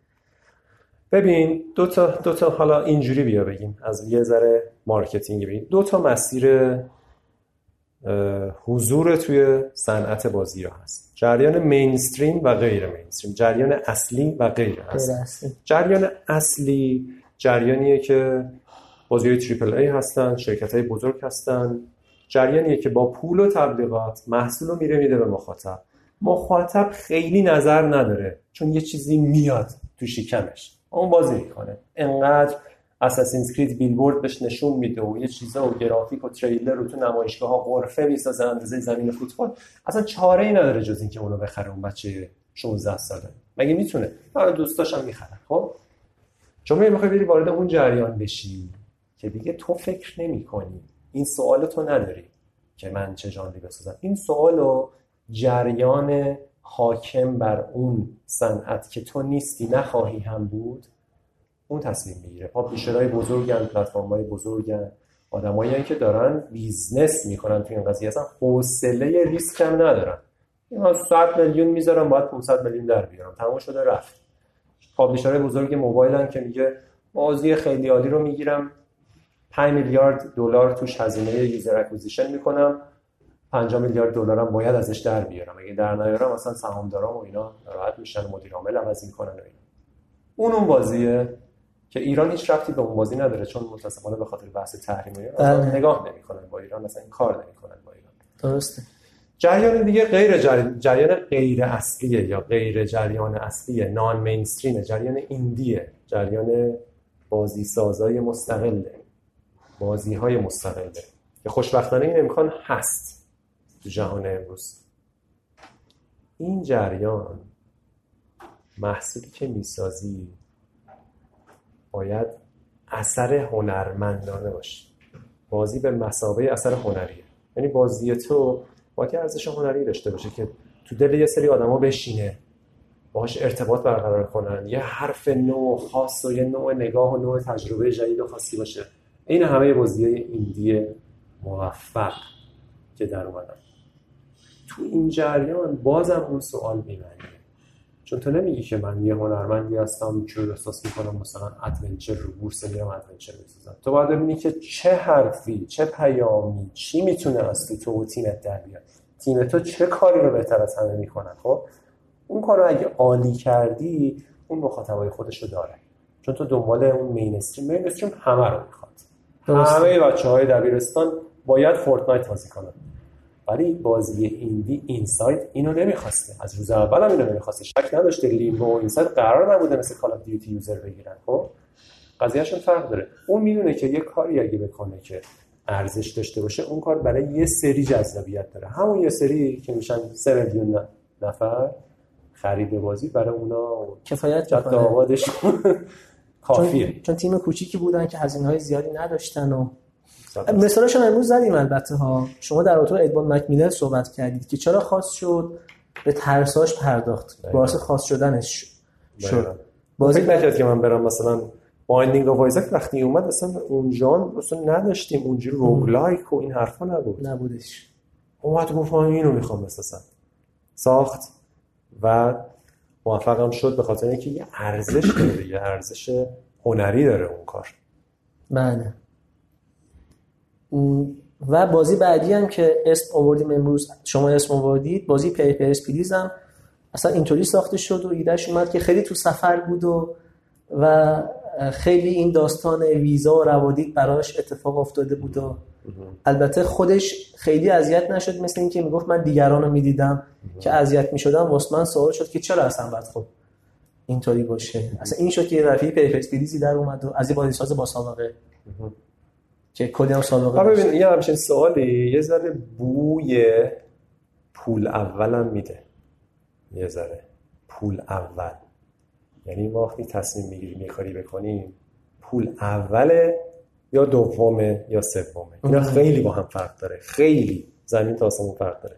Speaker 2: ببین دو تا دو تا حالا اینجوری بیا بگیم. از یه ذره marketing بگیم. دو تا مسیر حضور توی صنعت بازی ها هست. جریان مینستریم و غیر مینستریم جریان اصلی و غیر اصلی. جریان اصلی جریانیه که بازی های تریپل ای هستن شرکت های بزرگ هستن. جریانیه که با پول و تبلیغات محصول رو میره میده به مخاطب. مخاطب خیلی نظر نداره چون یه چیزی میاد تو شکمش. اون بازی می‌کنه. انقدر اساسینز کرید بیلبورد بهش نشون میده و یه چیزا و گرافیک و تریلر رو تو نمایشگاه ها غرفه می‌سازه اندازه زمین فوتبال. اصلا چاره ای نداره جز اینکه اونو بخره اون بچه 16 ساله. مگه می‌تونه؟ آره دوستاش هم خب؟ شما می‌خوای بری وارد اون جریان بشی که دیگه تو فکر نمی کنی این سوال تو نداری که من چه ژانری بسازم. این سوال رو جریان حاکم بر اون صنعت که تو نیستی نخواهی هم بود. اون تصمیم می‌گیره. پابلیشرهای بزرگن پلتفرم‌های بزرگن. آدمایی که دارن business می‌کنن تو این قضیه اصلا حوصله ریسک هم ندارن. من 100 میلیون می‌ذارم باید 500 میلیون در بیارم تمام شده رفت. publisher های بزرگ موبایلن که میگه بازی خیلی عالی رو می‌گیرم. 5 میلیارد دلار توش هزینه user acquisition می‌کنم. 5 میلیارد دلارم باید ازش در بیارم. اگه در نیارم مثلا سهامدارام و اینا ناراحت میشن مدیر عامل عوض می‌کنن و اینا اون اون بازیه. که ایران هیچ رفتی به اون بازی نداره چون متاسفانه به خاطر بحث تحریم
Speaker 1: بله.
Speaker 2: نگاه نمی‌کنن با ایران مثلا این کار نمی‌کنن با ایران.
Speaker 1: درسته.
Speaker 2: جریان دیگه غیر جریان, جریان غیر اصلیه یا غیر جریان اصلیه نان مینستریم جریان ایندیه جریان بازی سازای مستقله بازی های مستقله که خوشبختانه این امکان هست تو جهان امروز. این جریان محصولی که می‌سازی باید اثر هنرمندانه باشه. بازی به مسابقه اثر هنریه. یعنی بازی تو باید ارزش هنری داشته باشه که تو دل یه سری آدما بشینه باهاش ارتباط برقرار کنن. یه حرف نو خاص و یه نوع نگاه و نوع تجربه جدید و خاصی باشه. این همه بازی ایندی موفق که در اومدن. تو این جریان بازم اون سوال بی‌معنیه چون تو نمیگی که من یه هنرمندی هستم که احساس می‌کنم مثلا adventure رو بورس میرم adventure بسازم تو باید ببینی که چه حرفی چه پیامی چی می‌تونه از تو تو و تیمت در بیاد. تیم تو چه کاری رو بهتر از همه می‌کنن خب؟ اون کار رو اگه عالی کردی اون مخاطبای خودش رو داره. چون تو دنبال اون mainstream mainstream همه رو می‌خواد. همه بچه های دبیرستان باید Fortnite بازی کنن. ولی بازی indie Inside اینو نمی‌خواسته. از روز اول هم اینو نمی‌خواسته. شک نداشته Limbo و Inside قرار نبوده مثل Call of Duty user بگیرن خب؟ قضیهشون فرق داره. اون می‌دونه که یه کاری اگه بکنه که ارزش داشته باشه اون کار برای یه سری جذابیت داره. همون یه سری که میشن 3 میلیون نفر خرید بازی برای اونا
Speaker 1: کفایت
Speaker 2: آبادشون کافیه.
Speaker 1: چون, چون تیم کوچیکی بودن که هزینه های زیادی نداشتن و مثالش هم امروز زدیم البته ها. شما در اتاق ادموند مک‌میلن صحبت کردید که چرا خاص شد؟ به ترساش پرداخت. باعث خاص شدنش شد. بازی
Speaker 2: نکرد که من برم مثلا Binding of Isaac وقتی اومد اصلا اونجا اصلا نداشتیم. اونجوری roguelike و این حرفا نبود.
Speaker 1: نبودش.
Speaker 2: اومد گفت اینو می‌خوام اساسا ساخت و موفقم شد به خاطر اینکه یه ارزش داره. یه ارزش هنری داره اون کار.
Speaker 1: بله. و بازی بعدی هم که اسم آوردیم امروز شما اسم آوردید بازی Papers, Please هم اصلا اینطوری ساخته شد و ایدهش اومد که خیلی تو سفر بود و و خیلی این داستان ویزا و روادید براش اتفاق افتاده بود و البته خودش خیلی اذیت نشد مثل اینکه می‌گفت من دیگران رو می‌دیدم که اذیت می‌شدم. واسه من سوال شد که چرا اصلا بعد خب اینطوری باشه؟ اصلا این شد که یه رفیق پیپرز در اومد و از این بازی ساز با سابقه. که کلی هم سابقه
Speaker 2: ببین یه همچین سوالی یه ذره بوی پول اولم میده. یه ذره پول اول. یعنی وقتی تصمیم می‌گیریم یه کاری بکنیم پول اوله یا دومه یا سومه؟ اینا خیلی با هم فرق داره. خیلی. زمین تا آسمون فرق داره.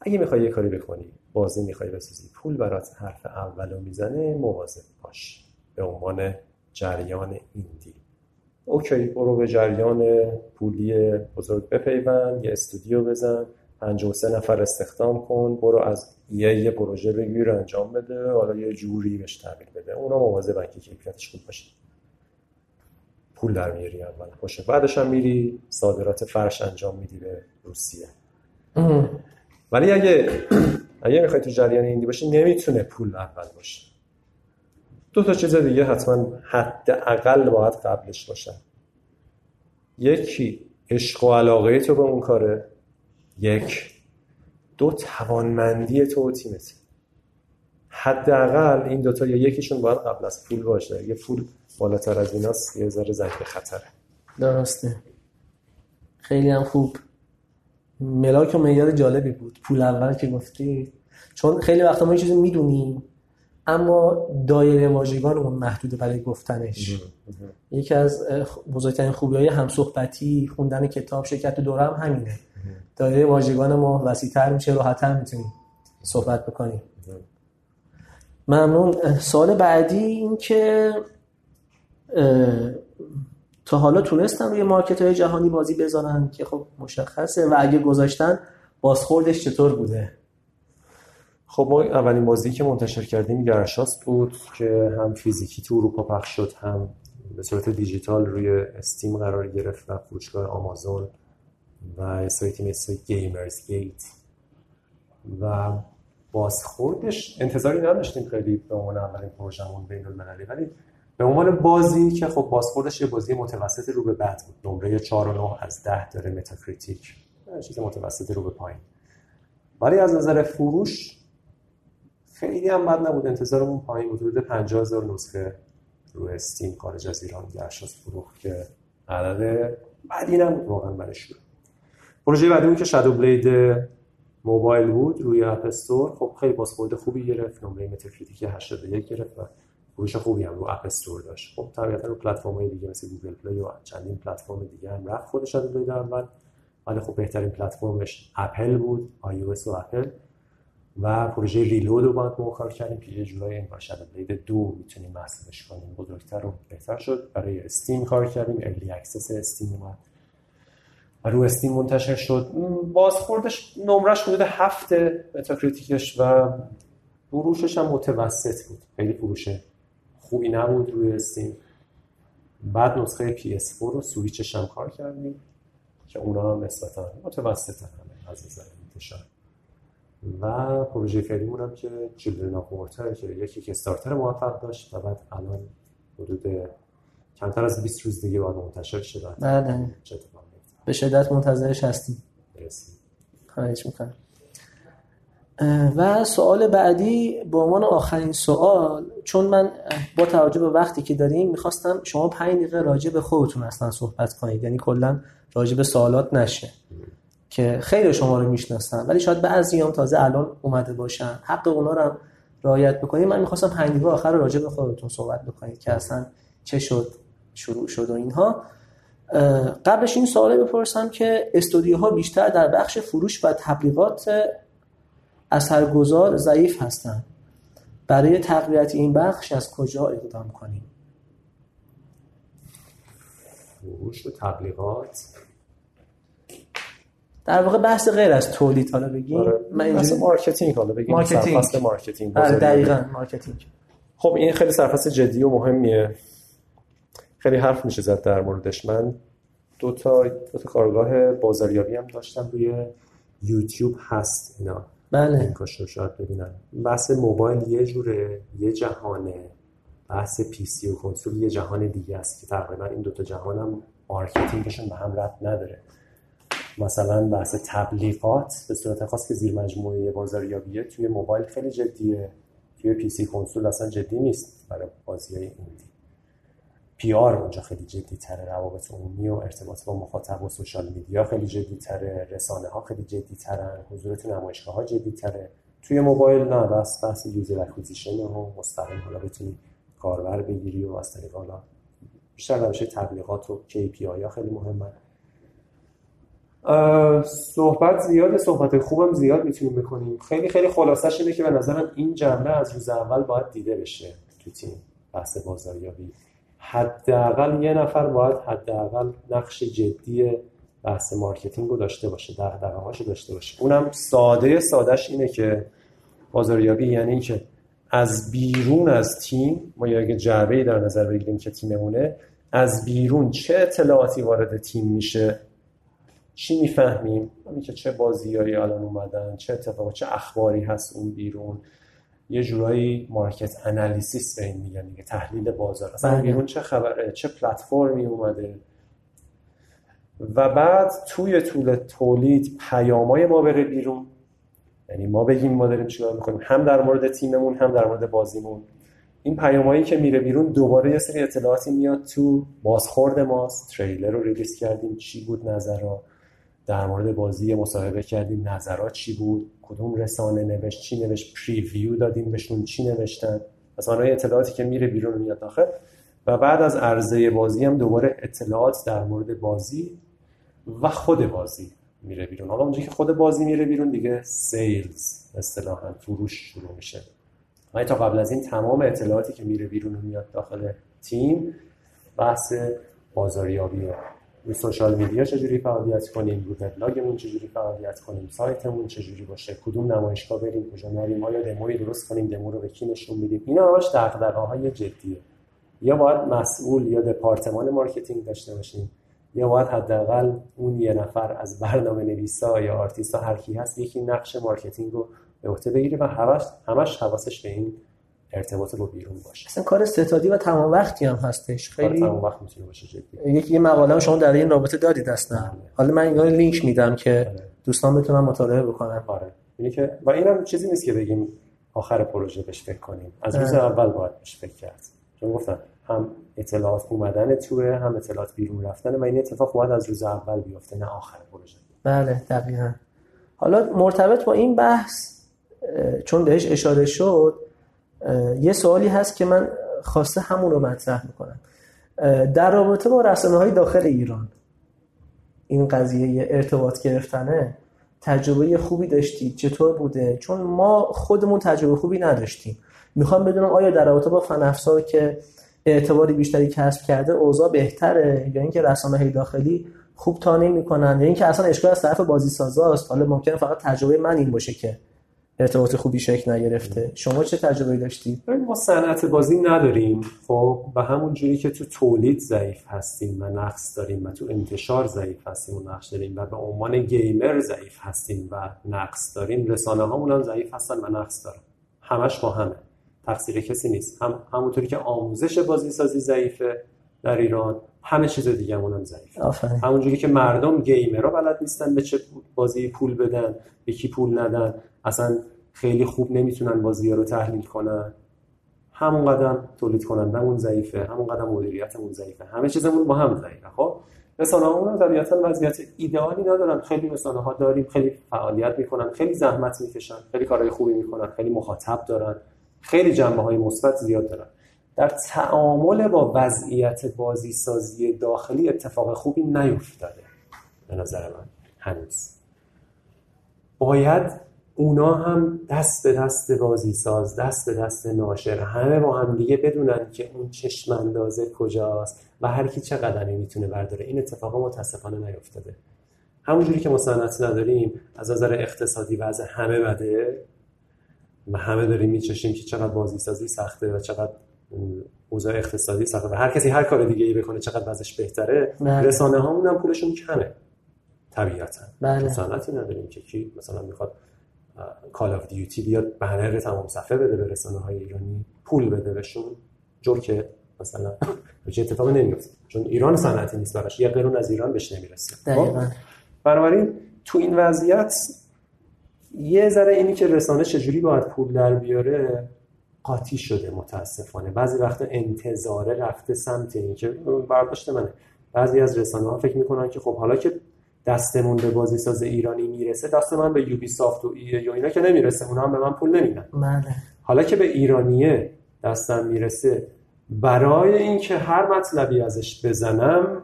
Speaker 2: اگه می‌خوای یه کاری بکنی بازی می‌خوای بسازی پول برات حرف اولو می‌زنه مواظب باش. به عنوان جریان ایندی. اوکی برو به جریان پولی بزرگ بپیوند یه استودیو بزن 53 نفر استخدام کن برو از یه یه پروژه بگیر انجام بده. حالا یه جوری بهش تحویل بده. اونا مواظبن که کیفیتش خوب باشه. پول در میاری اول. باشه. بعدش هم میری صادرات فرش انجام میدی به روسیه. ولی اگه اگه می‌خوای تو جریان ایندی باشی نمی‌تونه پول اول باشه. دو تا چیز دیگه حتما حداقل باید قبلش باشن یکی عشق و علاقه تو به اون کاره. یک دو توانمندی تو و تیمت. حداقل این دوتا یا یکیشون باید قبل از پول باشه. یه پول بالاتر از ایناست یه ذره زنگ خطره.
Speaker 1: درسته. خیلی هم خوب. ملاک و معیار جالبی بود. پول اول که گفتی. چون خیلی وقتا ما چیزی می‌دونیم. اما دایره واژگانمون محدوده برای گفتنش. یکی از بزرگترین خوبی های همصحبتی خوندن کتاب شرکت دوره هم همینه دایره واژگان ما وسیعتر میشه راحتتر می‌تونیم صحبت بکنیم. ممنون. سال بعدی این که تا حالا تونستن روی market های جهانی بازی بزنن که خب مشخصه و اگه گذاشتن بازخوردش چطور بوده؟
Speaker 2: خب ما اولین بازی که منتشر کردیم گرشاست بود که هم فیزیکی تو اروپا پخش شد هم به صورت دیجیتال روی Steam قرار گرفت و فروشگاه آمازون و سایتی مثل GamersGate. و بازخوردش انتظاری نداشتیم خیلی به عنوان اولین پروژمون بین المللی ولی به عنوان بازی که خب بازخوردش یه بازی متوسط رو به بعد بود. نمره 4 و 9 از 10 داره Metacritic. چیز متوسط رو به پایین. ولی از نظر فروش خیلی هم بد نبود. انتظارمون پایین بود. حدود 50000 نسخه رو Steam خارج از ایران گرشاس فروخت که عدد بدی نبود واقعا برای شروع. پروژه بعدی بود که Shadow Blade موبایل بود روی App Store خب خیلی بازخورد خوبی گرفت. نمره Metacritic 81 گرفت و فروش خوبی هم رو App Store داشت. خب طبیعتا رو پلتفرم های دیگه مثل Google Play و چندین پلتفرم دیگه هم رفت خودش Shadow Blade اول. ولی خب بهترین پلتفرمش اپل بود آی و اپل و پروژه Reload رو باید کار کردیم که یه این Shadow Blade دو می‌تونیم محسوبش کنیم بزرگتر و بهتر شد. برای Steam کار کردیم early access Steam اومد. و رو Steam منتشر شد. بازخوردش نمرش حدود هفتاده Metacritic ش و فروشش هم متوسط بود. خیلی فروش خوبی نبود روی استیم بعد نسخه PS4 رو سویچش هم کار کردیم که اونا هم نسبتا متوسط همه از نظر انتشار و پروژه فعلیمون هم که چیلدرن آف مورتر که یکی استارتر موفق داشت و بعد الان حدود کمتر از 20 روز دیگه باید منتشر شد
Speaker 1: بله. به شدت منتظرش هستیم. خواهش می‌کنم. و سوال بعدی به عنوان آخرین سوال چون من با توجه به وقتی که داریم می‌خواستم شما پنج دقیقه راجع به خودتون اصلا صحبت کنید یعنی کلا راجع به سوالات نشه. که خیلی شما رو می‌شناسن. ولی شاید بعضی هم تازه الان اومده باشن. حق اونا رو رعایت بکنید. من می‌خواستم پنج دقیقه آخر راجع به خودتون صحبت بکنید که اصلا چه شد شروع شد و اینها. قبلش این سواله بپرسم که استودیوها بیشتر در بخش فروش و تبلیغات اثرگذار ضعیف هستند برای تقویت این بخش از کجا اقدام کنیم؟
Speaker 2: فروش و تبلیغات؟
Speaker 1: در واقع بحث غیر از تولید حالا بگیم.
Speaker 2: آره.
Speaker 1: من
Speaker 2: بحث
Speaker 1: اینجوری
Speaker 2: marketing حالا بگیم
Speaker 1: marketing.
Speaker 2: سرفصل marketing.
Speaker 1: آره. دقیقاً marketing.
Speaker 2: خب این خیلی سرفصل جدی و مهمیه. خیلی حرف میشه زد در موردش. من دو تا دو تا کارگاه بازاریابی هم داشتم روی یوتیوب هست اینا.
Speaker 1: بله.
Speaker 2: لینکاشو شاید ببینن. بحث موبایل یه جوره یه جهانه. بحث PC و کنسول یه جهان دیگه است که تقریبا این دوتا جهان هم marketing شون به هم ربط نداره. مثلا بحث تبلیغات به صورت خاص که زیر مجموعه بازاریابیه توی موبایل خیلی جدیه. توی PC کنسول اصلا جدی نیست برای بازی های indie. PR اونجا خیلی جدی تره روابط عمومی و ارتباط با مخاطب و social media خیلی جدی تره رسانه ها خیلی جدی ترن حضور تو نمایشگاه ها جدی تره توی موبایل نه بس بحث user acquisition و مستقیم حالا بتونی کاربر بگیری و از طریق حالا بیشتر روش تبلیغات و KPI ها خیلی مهمه. صحبت زیاده صحبت خوبم زیاد می‌تونیم بکنیم. خیلی خیلی خلاصش اینه که به نظرم این جنبه از روز اول باید دیده بشه تو تیم بحث بازاریابی. حداقل یه نفر باید حداقل نقش جدی بحث marketing رو داشته باشه دغدغه‌هاشو داشته باشه. اونم ساده سادهش اینه که بازاریابی یعنی اینکه از بیرون از تیم ما اگه جعبه در نظر بگیریم که تیممونه از بیرون چه اطلاعاتی وارد تیم میشه؟ چی می‌فهمیم؟ همین که چه بازیایی الان اومدن چه اتفاقا چه اخباری هست اون بیرون. یه جورایی market analysis به این میگن دیگه تحلیل بازار. اصلا
Speaker 1: بله.
Speaker 2: بیرون چه خبره چه پلتفرمی اومده. و بعد توی طول تولید پیامای ما بره بیرون. یعنی ما بگیم ما داریم چیکار می‌کنیم؟ هم در مورد تیممون هم در مورد بازیمون. این پیامایی که میره بیرون دوباره یه سری اطلاعاتی میاد تو بازخورد ماست. تریلر رو release کردیم چی بود نظرها؟ در مورد بازی مصاحبه کردیم نظرات چی بود کدوم رسانه نوشت چی نوشت preview دادیم بهشون چی نوشتن. مثلا اون اطلاعاتی که میره بیرون میاد داخل. و بعد از عرضه بازی هم دوباره اطلاعات در مورد بازی و خود بازی میره بیرون. حالا اونجایی که خود بازی میره بیرون دیگه سیلز اصطلاحا فروش شروع میشه. ولی تا قبل از این تمام اطلاعاتی که میره بیرون و میاد داخل تیم بحث بازاریابیه. روی سوشال میدیا چجوری فعالیت کنیم؟ روی وبلاگمون چجوری فعالیت کنیم؟ سایتمون چجوری باشه؟ کدوم نمایشگاه بریم؟ کجا نریم آیا دموی درست کنیم؟ دمو رو به کی نشون میدیم؟ اینا همش دغدغه‌های جدیه. یا باید مسئول یا دپارتمان marketing داشته باشیم یا باید حداقل اون یه نفر از برنامه نویسا یا آرتیستا هر کی هست یکی نقش marketing رو به عهده بگیره و همش همش حواسش به این ارتباط با بیرون باشه.
Speaker 1: اصلا کار ستادی و تمام وقتی هم هستش.
Speaker 2: کار
Speaker 1: خیلی
Speaker 2: تمام وقت می‌تونه باشه جدی.
Speaker 1: یک یه مقاله هم شما در این رابطه دارید اصلا.
Speaker 2: بله.
Speaker 1: حالا من اینو لینک میدم که
Speaker 2: آره.
Speaker 1: دوستان بتونن مطالعه بکنن.
Speaker 2: آره. اینه که و اینم چیزی نیست که بگیم آخر پروژه بهش فکر کنیم. از روز
Speaker 1: آره.
Speaker 2: اول باید بهش فکر کرد. چون گفتم هم اطلاعات اومدن توه هم اطلاعات بیرون رفتن و این اتفاق باید از روز اول بیفته نه آخر پروژه.
Speaker 1: بله دقیقا. حالا مرتبط با این بحث چون بهش اشاره شد یه سوالی هست که من خواسته همون رو مطرح می‌کنم در رابطه با رسانه های داخل ایران این قضیه ارتباط گرفتنه تجربه خوبی داشتید؟ چطور بوده؟ چون ما خودمون تجربه خوبی نداشتیم. می‌خوام بدونم آیا در رابطه با فن که اعتباری بیشتری کسب کرده اوضاع بهتره؟ یا اینکه رسانه های داخلی خوب تا نمی‌کنن؟ یا اینکه اصلا اشکال از طرف بازی سازاست حالا ممکنه فقط تجربه من این باشه که ارتباط خوبی شکل نگرفته. شما چه تجربه داشتید
Speaker 2: ما صنعت بازی نداریم. خب و همون جوری که تو تولید ضعیف هستیم و نقص داریم و تو انتشار ضعیف هستیم و نقص داریم و به عنوان گیمر ضعیف هستیم و نقص داریم رسانه هامون هم ضعیف هستن و نقص دارن. همش با همه. تقصیر کسی نیست. هم همونطوری که آموزش بازی سازی ضعیفه در ایران همه چیز دیگه هم
Speaker 1: آفرین.
Speaker 2: همونجوری که مردم گیمرها بلد نیستن به چه بازی پول بدن به کی پول ندن. اصلا خیلی خوب نمی‌تونن بازی رو تحلیل کنن. همون قدم تولید کنندمون ضعیفه همون قدم مدیریتمون ضعیفه. همه چیزمون با هم ضعیفه خب؟ رسانه هم طبیعتا وضعیت ایدئالی ندارن. خیلی رسانه ها داریم خیلی فعالیت می‌کنن خیلی زحمت می‌کشن خیلی کارهای خوبی می‌کنن خیلی مخاطب دارن خیلی جنبه های مثبت زیاد دارن. در تعامل با وضعیت بازی سازی داخلی اتفاق خوبی نیفتاده. به نظر من. هنوز. باید اونا هم دست به دست بازی ساز دست به دست ناشر همه با هم دیگه بدونن که اون چشم اندازه کجاست و هر کی چه قدمی می‌تونه برداره. این اتفاق متاسفانه نیفتاده. همونجوری که ما صنعت نداریم از نظر اقتصادی وضع همه بده. و همه داریم میچشیم که چقدر بازی سازی سخته و چقدر اوضاع اقتصادی سخته و هر کسی هر کار دیگه ای بکنه چقدر وضعش بهتره. بله. رسانه هامون هم پولشون کمه. طبیعتا. بله. صنعتی نداریم که کی مثلا می‌خواد کال آف دیوتی بیاد بنر تمام صفحه بده به رسانه های ایرانی پول بده بهشون. جور که مثلا چه اتفاقی نمیفته چون ایران صنعتی نیست براش. یه قرون از ایران بهش نمی‌رسه. خب؟ بنابراین تو این وضعیت یه ذره اینی که رسانه چجوری باید پول در بیاره قاطی شده متاسفانه. بعضی وقت انتظاره رفته سمت این که برداشت منه. بعضی از رسانه ها فکر می‌کنن که خب حالا که دستمون به بازی ساز ایرانی می‌رسه دست من به یوبی سافت و ای یا اینا که نمی‌رسه اونا هم به من پول نمیدن.
Speaker 1: بله.
Speaker 2: حالا که به ایرانیه دستم می‌رسه برای اینکه هر مطلبی ازش بزنم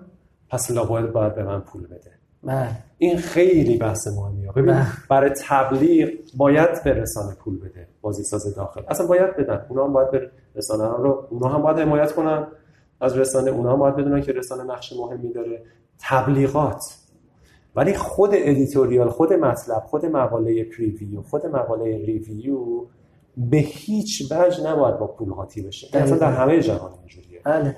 Speaker 2: پس لابد باید به من پول بده.
Speaker 1: بله.
Speaker 2: این خیلی بحث مهمیه. ببین بله. برای تبلیغ باید به رسانه پول بده بازی ساز داخل. اصلا باید بدن. اونا هم باید به رسانه رو اونا هم باید حمایت کنن. از رسانه اونا هم باید بدونن که رسانه نقش مهمی داره. تبلیغات. ولی خود editorial خود مطلب خود مقاله preview خود مقاله review به هیچ وجه نباید با پول قاطی بشه. اصلا در همه جهان اینجوریه.
Speaker 1: بله.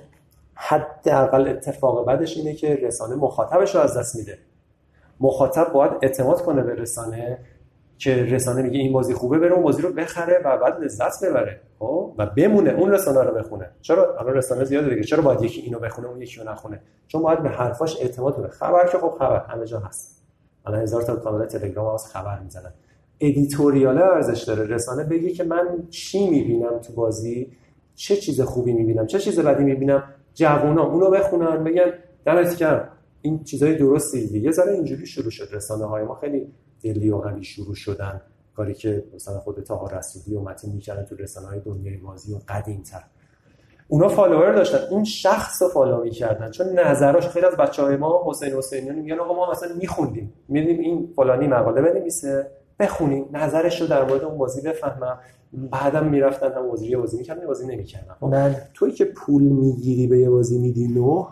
Speaker 2: حداقل اتفاق بعدش اینه که رسانه مخاطبش رو از دست میده. مخاطب باید اعتماد کنه به رسانه که رسانه میگه این بازی خوبه بره اون بازی رو بخره و بعد لذت ببره خب؟ و بمونه اون رسانه رو بخونه. چرا؟ الان رسانه زیاده دیگه. چرا باید یکی اینو بخونه اون یکی رو نخونه؟ چون باید به حرفاش اعتماد کنه. خبر که خب خبر همه جا هست. الان هزار تا کانال تلگرام از خبر می‌زنن. editorial ارزش داره. رسانه بگی که من چی می‌بینم تو بازی؟ چه چیز خوبی می‌بینم؟ چه چیز بدی می‌بینم؟ جوونا اونو بخونن بگن دمت گرم. این چیزای درستی. دیگه ذره اینجوری شروع شد رسانه های ما. خیلی دلی و قوی شروع شدن. کاری که مثلا خود طاها رسولی و متین می‌کردن تو رسانه های دنیای بازی و قدیم تر اونا follower داشتن. اون شخص رو follow می‌کردن. چون نظراش خیلی از بچه های ما حسین حسینیان میگن آقا ما مثلا میخوندیم. میدیم این فلانی مقاله بنویسه بخونیم. نظرش رو در مورد اون بازی بفهمم. بعدم می‌رفتن هم بازی بازی می‌کردن بازی نمی‌کردن. خب
Speaker 1: بله.
Speaker 2: توی که پول می‌گیری به یه بازی میدی نه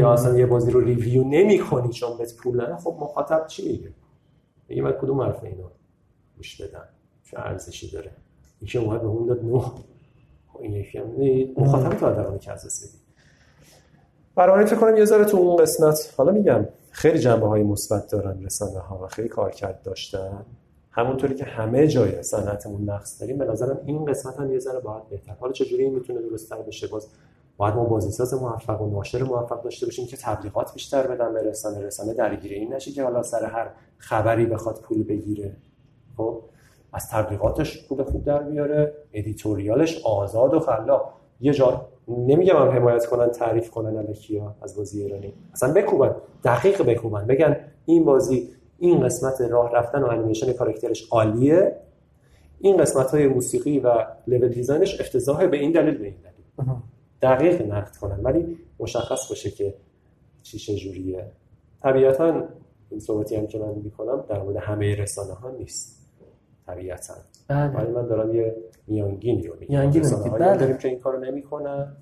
Speaker 2: یا اصلا یه بازی رو ریویو نمی کنی چون بهت پول نده خب مخاطب چی میگه؟ میگه من کدوم حرف اینو گوش بدم؟ چه ارزشی داره؟ یکی اومد به اون داد نه. خب این یکی هم مخاطب تو در که از برای فکر کنم یه ذره تو اون قسمت حالا میگم خیلی جنبه های مثبت دارن رسانه ها و خیلی کارکرد داشتن. همونطوری که همه جای صنعتمون نقص داریم به نظرم این قسمت هم یه ذره باید بهتر. حالا چجوری این می‌تونه درست‌تر بشه؟ باز باید ما بازیساز موفق و ناشر موفق داشته باشیم که تبلیغات بیشتر بدن به رسانه رسانه درگیر این نشه که حالا سر هر خبری بخواد پول بگیره. خب؟ از تبلیغاتش پول خوب در بیاره ادیتوریالش آزاد و خلاق. یه جا نمیگم هم حمایت کنن تعریف کنن الکیا از بازی ایرانی. اصلا بکوبن دقیق بکوبن. بگن این بازی این قسمت راه رفتن و انیمیشن کاراکترش عالیه. این قسمت های موسیقی و لول دیزاینش افتضاحه به این دلیل به این دلیل. دقیق نقد کنن. ولی مشخص باشه که چی چجوریه طبیعتا این صحبتی هم که من می‌کنم در مورد همه رسانه ها نیست. طبیعتا.
Speaker 1: بله.
Speaker 2: ولی من دارم یه میانگینی رو میگم.
Speaker 1: میانگین
Speaker 2: بله. داریم که این کارو نمی‌کنن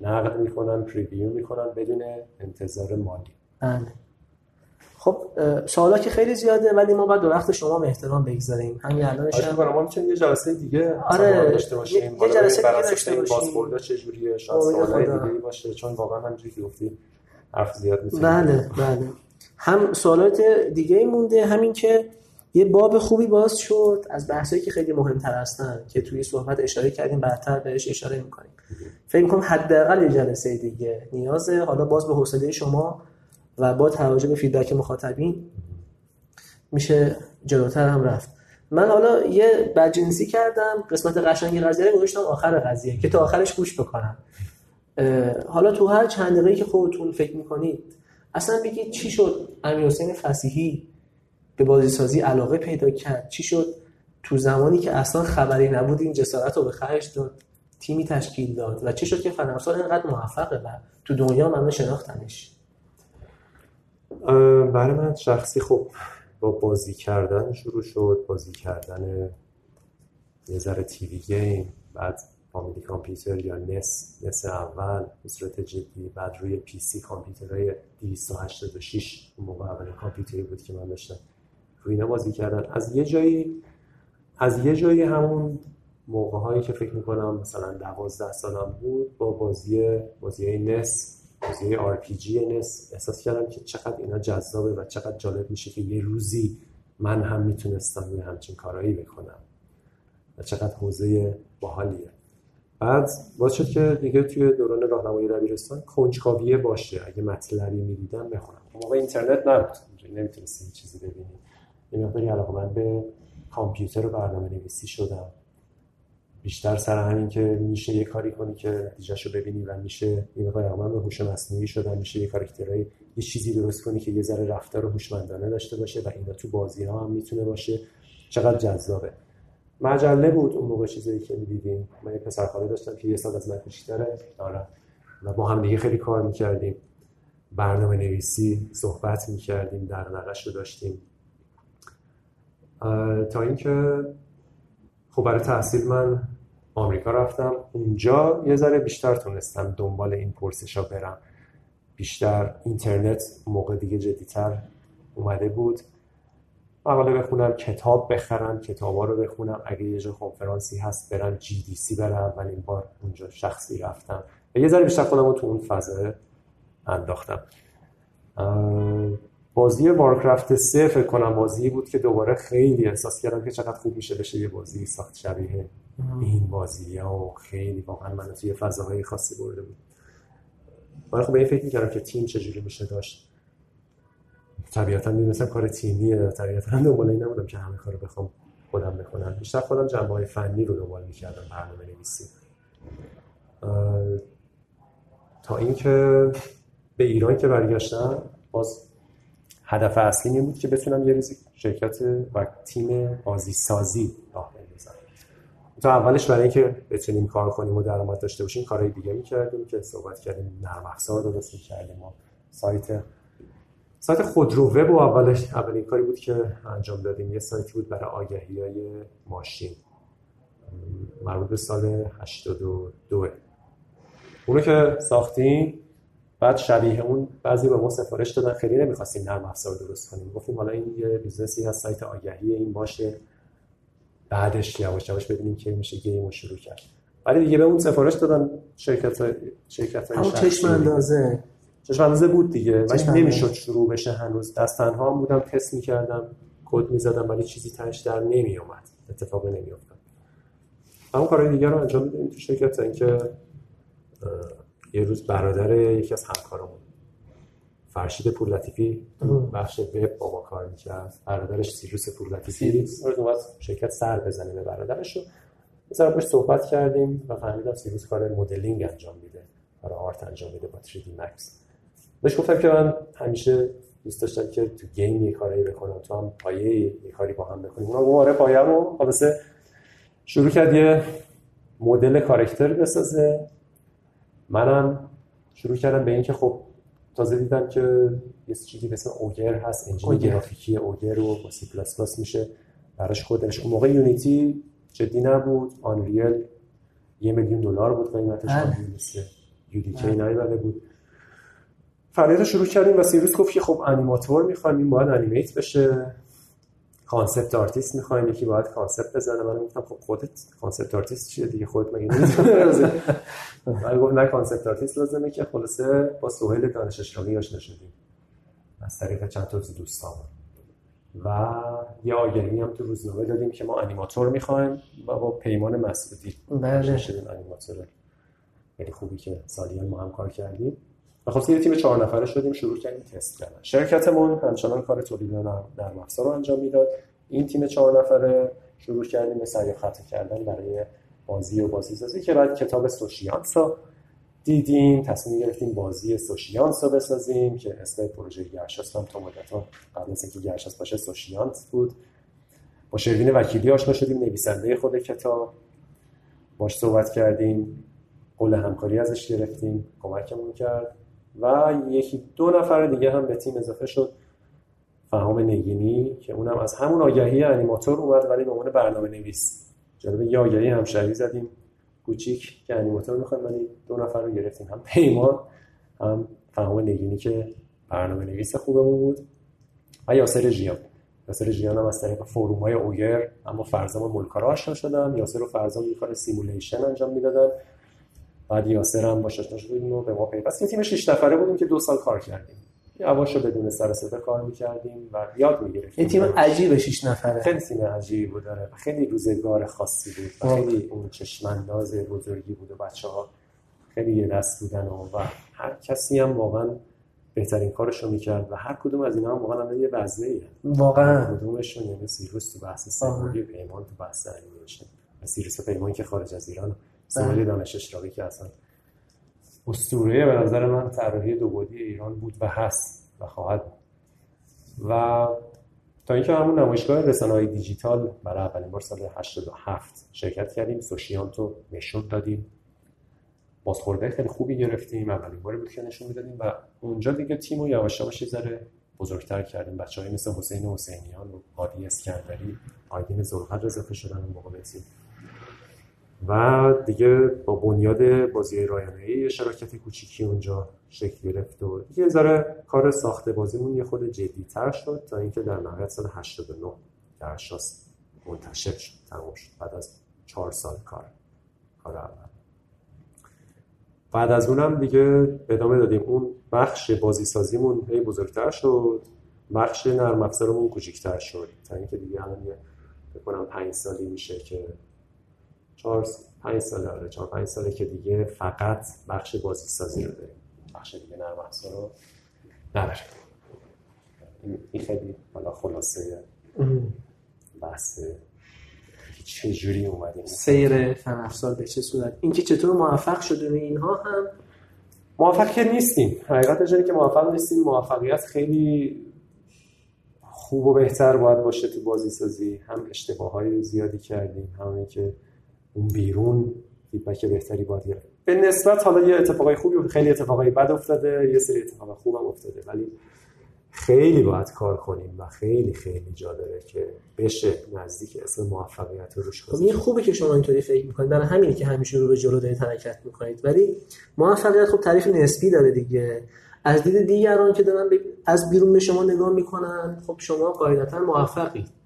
Speaker 2: نقد می‌کنن پریویو می‌کنن بدون انتظار مالی.
Speaker 1: بله. خب سوالا که خیلی زیاده ولی ما باید دو وقت شما هم احترام بگذاریم. همین الانش
Speaker 2: هم ما می‌تونیم یه جلسه دیگه
Speaker 1: آره
Speaker 2: داشته باشیم.
Speaker 1: یه جلسه دیگه داشته باشیم.
Speaker 2: بازخوردا چه جوریه. شاید سوالای دیگه باشه. چون واقعا همینجوری که گفتی حرف زیاد می‌تونیم
Speaker 1: بله بله. هم سوالات دیگه مونده همین که یه باب خوبی باز شد از بحثایی که خیلی مهمتر هستن که توی صحبت اشاره کردیم بعدتر بهش اشاره می‌کنیم. فکر کنم حداقل یه جلسه دیگه نیازه. حالا باز به حوصله شما و با توجه به فیدبک مخاطبین میشه جلوتر هم رفت. من حالا یه بدجنسی کردم قسمت قشنگ قضیه رو گذاشتم آخر قضیه که تا آخرش گوش بکنم. حالا تو هر چند دقیقه که خودتون فکر می‌کنید اصلا بگید چی شد امیر حسین فسیحی به بازی سازی علاقه پیدا کرد؟ چی شد؟ تو زمانی که اصلا خبری نبود این جسارت رو به خرج داد تیمی تشکیل داد و چی شد که فرنسا اینقدر موفقه و تو دنیا همه شناختنش؟
Speaker 2: برای من شخصی خب با بازی کردن شروع شد. بازی کردن یه ذره TV game بعد Family Computer یا NES NES اول به صورت جدی. بعد روی PC کامپیوترهای 286 اون موقع اولین کامپیوتری بود که من داشتم. روی اینا بازی کردن. از یه جایی از یه جایی همون موقع هایی که فکر می‌کنم مثلا دوازده سالم بود با بازی بازی نس بازی آر پی جی احساس کردم که چقدر اینا جذابه و چقدر جالب میشه که یه روزی من هم می‌تونستم یه همچین کارایی بکنم و چقدر حوزه باحالیه. بعد باز شد که دیگه توی دوران راهنمایی دبیرستان کنجکاویه باشه. اگه مطلبی می‌دیدم بخونم. موقع اینترنت نبود. نمی‌تونستی چیزی ببینی یه مقداری علاقه من به کامپیوتر و برنامه نویسی شدم. بیشتر سر همین که میشه یه کاری کنی که نتیجهشو ببینی و میشه مقدار من به هوش مصنوعی شدم میشه یه کاراکترهای یه چیزی درست کنی که یه ذره رفتار هوشمندانه داشته باشه و اینا تو بازی ها هم می‌تونه باشه. چقدر جذابه. مجله بود اون موقع چیزایی که می‌دیدیم. من یه پسرخاله داشتم که یه سال از من کوچیک‌تره آره. و با هم دیگه خیلی کار می‌کردیم. برنامه نویسی صحبت می‌کردیم در رو داشتیم. تا اینکه خب برای تحصیل من آمریکا رفتم. اونجا یه ذره بیشتر تونستم دنبال این پرسش ها برم. بیشتر اینترنت موقع دیگه جدیتر اومده بود. مقاله بخونم کتاب بخرم کتابا رو بخونم. اگه یه جا کنفرانسی هست برم جی دی سی برم. اولین بار اونجا شخصی رفتم. و یه ذره بیشتر خودم رو تو اون فضا انداختم. بازی وارکرافت سه فکر کنم بازی بود که دوباره خیلی احساس کردم که چقدر خوب میشه بشه یه بازی ساخت شبیه این بازی ها خیلی واقعا من توی فضاهای خاصی برده بود. من خب به این فکر می‌کردم که تیم چجوری میشه داشت. طبیعتا می‌دونستم کار تیمیه طبیعتا دنبال این نبودم که همه کارو بخوام خودم بکنم. بیشتر خودم جنبه های فنی رو دنبال می‌کردم برنامه نویسی. تا اینکه به ایران که برگشتم باز هدف اصلی این بود که بتونم یه روزی شرکت و تیم بازی سازی راه تا اولش برای اینکه بتونیم کار کنیم و درآمد داشته باشیم کارهای دیگه می‌کردیم که صحبت کردیم نرم افزار درست می‌کردیم ما سایت سایت خودرو وب و اولش اولین کاری بود که انجام دادیم. یه سایتی بود برای آگهی های ماشین. مربوط به سال 82 اونو که ساختیم بعد شبیه اون بعضی به ما سفارش دادن خیلی نمی‌خواستیم نرم افزار درست کنیم. گفتیم حالا این یه business ی هست سایت آگهی این باشه. بعدش یواش یواش ببینیم که میشه game رو شروع کرد. ولی دیگه به اون سفارش دادن شرکت های شرکت های
Speaker 1: چشم اندازه.
Speaker 2: چشم اندازه بود دیگه ولی نمی‌شد شروع بشه هنوز. دست تنها هم بودم تست می‌کردم کد می‌زدم ولی چیزی تنش در نمیومد اتفاقی نمیافتاد. اون کارهای دیگه رو انجام میدیم تو شرکت. اینکه یه روز برادر یکی از همکارمون فرشید پور لطیفی بخش وب با ما کار می‌کرد. برادرش سیروس پور لطیفی. شرکت سر بزنه به برادرش. رو مثلا باش صحبت کردیم و فهمیدم سیروس کار مدلینگ انجام میده. کار آرت انجام میده با 3D Max بهش گفتم که من همیشه دوست داشتم که تو game یه کاری بکنم. تو هم پایه یه کاری با هم بکنیم. اونا گفت آره پایه رو خلاصه شروع کرد یه مدل کارکتر بسازه. منم شروع کردم به اینکه خب تازه دیدم که یه چیزی به اسم Ogre هست engine گرافیکی Ogre رو با سی پلاس پلاس میشه. براش خودش اون موقع Unity جدی نبود. Unreal یه میلیون دلار بود قیمتش. مثل UDK نیومده بود. فعالیت شروع کردیم و سیروس گفت که خب انیماتور می‌خوایم این باید animate بشه. concept artist می‌خوایم یکی باید concept بزنه. من گفتم خب خودت concept artist چیه دیگه؟ خودت مگه نمی‌دونی؟ من گفت نه concept artist لازمه که خلاصه با سهیل دانش اشراقی آشنا شدیم. از طریق چند تا دوستان. و یه آگهی هم تو روزنامه دادیم که ما انیماتور می‌خوایم و با پیمان مسعودی
Speaker 1: بله.
Speaker 2: شدیم انیماتور. خیلی خوبی که سالیان ما هم کار کردیم. و خب یه تیم چهار نفره شدیم شروع کردیم تست کردن. شرکتمون همچنان کار تولید در افزار رو انجام می‌داد. این تیم چهار نفره شروع کردیم به سریع خطا کردن برای بازی و بازی سازی که بعد کتاب سوشیانس رو دیدیم تصمیم گرفتیم بازی سوشیانس رو بسازیم که اسم پروژه گرشاست هم تا مدت قبل از اینکه باشه سوشیانس بود. با شروین وکیلی آشنا شدیم نویسنده خود کتاب. باش صحبت کردیم قول همکاری ازش گرفتیم کمکمون کرد. و یکی دو نفر دیگه هم به تیم اضافه شد. فهام نگینی که اونم از همون آگهی انیماتور اومد ولی به عنوان برنامه نویس جالب یه آگهی همشهری زدیم. کوچیک که انیماتور می‌خوایم ولی دو نفر رو گرفتیم. هم پیمان هم فهام نگینی که برنامه نویس خوبمون بود. و یاسر جیان یاسر جیان هم از طریق forum های Ogre اما فرزام ملکارا آشنا شدم یاسر و فرزام یه کار simulation انجام می‌دادن. بعد یاسر هم باش آشنا شدیم و به ما پیوست. یه تیم 6 نفره بودیم که دو سال کار کردیم. یواش بدون سر صدا کار می‌کردیم و یاد می‌گرفتیم.
Speaker 1: یه تیم عجیب 6 نفره.
Speaker 2: خیلی تیم عجیبی بود داره خیلی روزگار خاصی بود و خیلی اون چشمانداز بزرگی بود و بچه ها خیلی یه دست بودن و, و هر کسی هم واقعا بهترین کارش رو می‌کرد و هر کدوم از اینا هم واقعا یه وزنه ای
Speaker 1: واقعا
Speaker 2: کدومشون یعنی سیروس تو بحث سواری پیمان تو بحث انیمیشن سیروس پیمان که خارج از ایران سوال دانش اشراقی که اصلا اسطوره به نظر من طراحی دو بعدی ایران بود و هست و خواهد و تا اینکه همون نمایشگاه رسانه‌های دیجیتال برای اولین بار سال 87 شرکت کردیم سوشیانتو نشون دادیم. بازخورده خیلی خوبی گرفتیم اولین باری بود که نشون می‌دادیم و اونجا دیگه تیم رو یواش یواش ذره بزرگتر کردیم. بچه های مثل حسین حسینیان و عادی اسکندری آیدین زلقدر اضافه شدن اون موقع تیم. و دیگه با بنیاد بازی رایانه‌ای شراکت کوچیکی اونجا شکل گرفت و دیگه ذره کار ساخته بازیمون یه خود جدیتر شد تا اینکه در نهایت سال 89 در شاست منتشر شد تمام شد. بعد از چهار سال کار کار اول. بعد از اونم دیگه ادامه دادیم. اون بخش بازی سازیمون هی بزرگتر شد. بخش نرم افزارمون کوچیک‌تر شد. تا اینکه دیگه الان یه بکنم پنج سالی میشه که چهار پنج ساله آره چهار پنج ساله که دیگه فقط بخش بازی سازی رو داریم. بخش دیگه نرم افزار رو نداریم. این خیلی حالا خلاصه بحث چه جوری اومدیم؟
Speaker 1: سیر فن افزار به چه صورت؟ اینکه چطور موفق شدیم اینها هم؟
Speaker 2: موفق که نیستیم. حقیقتش اینه که موفق نیستیم. موفقیت خیلی خوب و بهتر باید باشه تو بازی سازی هم اشتباه های زیادی کردیم هم که اون بیرون فیدبک بهتری باید گرفت. به نسبت حالا یه اتفاقای خوبی و خیلی اتفاقای بد افتاده. یه سری اتفاق خوب هم افتاده. ولی خیلی باید کار کنیم و خیلی خیلی جا داره که بشه نزدیک اسم موفقیت رو روش
Speaker 1: خب این خوبه که شما اینطوری فکر می‌کنید. برای همینه که همیشه رو به جلو دارید حرکت می‌کنید. ولی موفقیت خب تعریف نسبی داره دیگه. از دید دیگران که دارن از بیرون به شما نگاه می‌کنن خب شما قاعدتا موفقید.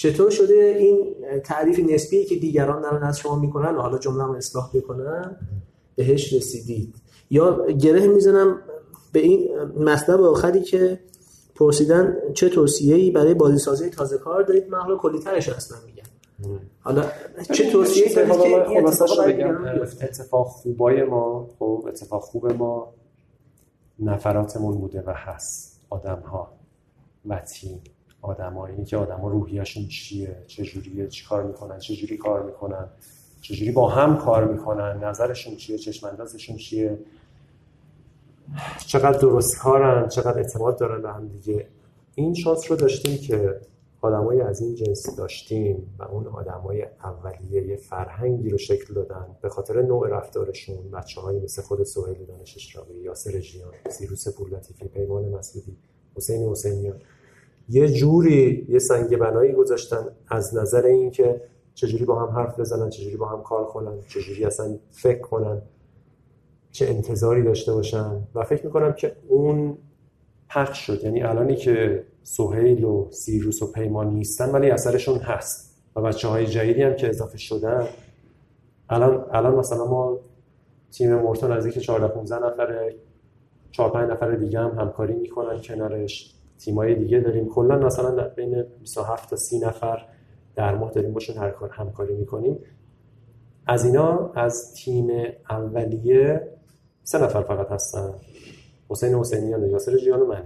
Speaker 1: چطور شده این تعریف نسبی که دیگران دارن از شما می‌کنن و حالا جمله رو اصلاح بکنن بهش رسیدید. یا گره می‌زنم به این مطلب آخری که پرسیدن چه توصیه‌ای برای بازیسازی تازه کار دارید؟ من حالا کلی‌ترش اصلا میگم. حالا چه توصیه‌ای دارید
Speaker 2: که اتفاق خوبای ما خب اتفاق خوب ما نفراتمون بوده و هست. آدم‌ها و تیم. آدمایی که آدما روحیه‌شون چیه؟ چه جوریه چی کار می‌کنن؟ چه جوری کار می‌کنن؟ چه جوری با هم کار می‌کنن؟ نظرشون چیه؟ چشم اندازشون چیه؟ چقدر درست کارن؟ چقدر اعتماد دارن به هم دیگه؟ این شانس رو داشتیم که آدمای از این جنس داشتیم و اون آدمای اولیه یه فرهنگی رو شکل دادن به خاطر نوع رفتارشون. بچه های مثل خود سهیل دانش اشراقی یاسر جیان سیروس پورلطیفی پیمان مسعودی حسین حسینیان. یه جوری یه سنگ بنایی گذاشتن از نظر اینکه چجوری با هم حرف بزنن چجوری با هم کار کنن چجوری اصلا فکر کنن چه انتظاری داشته باشن. و فکر می‌کنم که اون پخش شد. یعنی الانی که سهیل و سیروس و پیمان نیستن ولی اثرشون هست. و بچه های جدیدی هم که اضافه شدن الان الان مثلا ما تیم مرتو نزدیک 14 15 نفره 4 5 نفر دیگه هم همکاری می‌کنن کنارش. تیمای دیگه داریم. کلا مثلا در بین 27 تا 30 نفر در ماه داریم باشون هر کار همکاری می‌کنیم. از اینا از تیم اولیه سه نفر فقط هستن. حسین حسینیان یاسر جیان و من.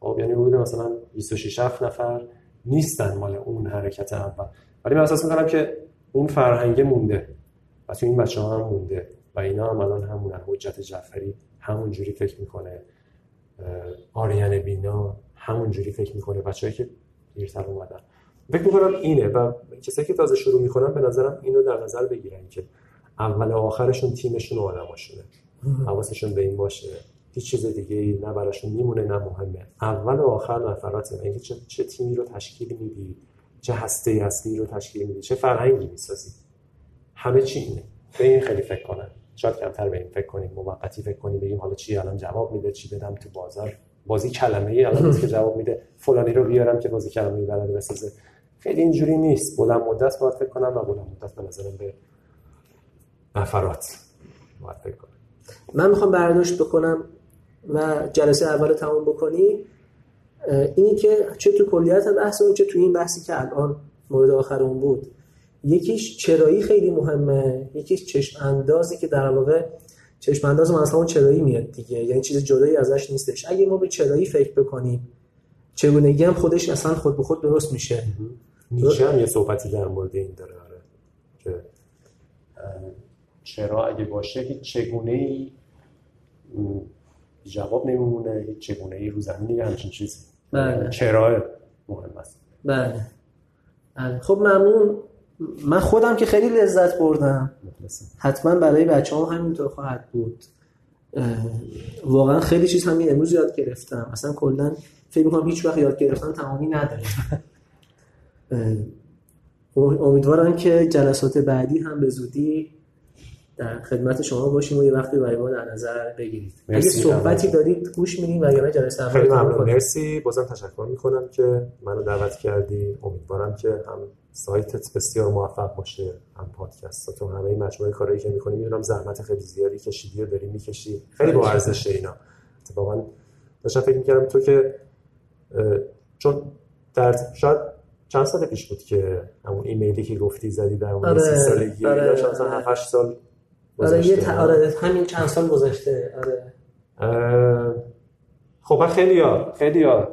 Speaker 2: خب یعنی بوده مثلا 26 7 نفر نیستن مال اون حرکت اول. ولی من احساس می‌کنم که اون فرهنگ مونده و تو این بچه ها هم مونده و اینا هم الان همونن. حجت جعفری همون جوری فکر می‌کنه. آریان بینا همون جوری فکر می‌کنه بچه‌ای که دیرتر اومدن. فکر می‌کنم اینه و کسایی که تازه شروع می‌کنن به نظرم اینو در نظر بگیرن که اول و آخرشون تیمشون و آدماشونه. حواسشون به این باشه. هیچ چیز دیگه ای نه براشون میمونه نه مهمه. اول و آخر نفرات اینکه چه, چه تیمی رو تشکیل میدی؟ چه هسته اصلی رو تشکیل میدی؟ چه فرهنگی می‌سازی؟ همه چی اینه. به این خیلی فکر کنن شاید کمتر به این فکر کنیم موقتی فکر کنیم بگیم حالا چی الان جواب میده چی بدم تو بازار. بازی کلمه ای الان که جواب میده. فلانی رو بیارم که بازی کلمه ای بلد بسازه. خیلی اینجوری نیست. بلند مدت باید فکر کنم و بلند مدت به نظرم به نفرات باید فکر کنم.
Speaker 1: من می‌خوام برداشت بکنم و جلسه اول تمام بکنی. اینی که چه تو کلیت بحث چه تو این بحثی که الان مورد آخر اون بود. یکیش چرایی خیلی مهمه یکیش چشم اندازی که در واقع چشم انداز من همون چرایی میاد دیگه یعنی چیز جدایی ازش نیستش. اگه ما به چرایی فکر بکنیم چگونگی هم خودش اصلا خود به خود درست میشه.
Speaker 2: نیچه هم یه صحبتی در مورد این داره آره که چرا اگه باشه هیچ چگونه ای جواب نمیمونه هیچ چگونه ای رو زمین همچین چیزی.
Speaker 1: بله.
Speaker 2: چرا مهم است؟
Speaker 1: بله. بله. خب ممنون. من خودم که خیلی لذت بردم. حتما برای بچه هم همینطور خواهد بود. واقعا خیلی چیز همین امروز یاد گرفتم. اصلا کلا فکر می‌کنم هیچ وقت یاد گرفتن تمامی نداره. امیدوارم که جلسات بعدی هم به زودی در خدمت شما باشیم و یه وقتی برای ما در نظر بگیرید. اگه صحبتی دارید گوش میدیم و یا جلسه
Speaker 2: خیلی ممنون. مرسی. بازم تشکر می‌کنم که منو دعوت کردی. امیدوارم که هم سایتت بسیار موفق باشه هم پادکستاتون همه این مجموعه کارهایی که می‌کنی. می‌دونم زحمت خیلی زیادی کشیدی و داری می‌کشی. خیلی با ارزشه اینا. اتفاقا داشتم فکر می‌کردم تو که چون در شاید چند سال پیش بود که همون ایمیلی که گفتی زدی در اون آره، سی سالگی آره، یا شاید آره. 7 سال
Speaker 1: آره یه آره همین چند سال گذشته. آره.
Speaker 2: خب خیلی ها خیلی ها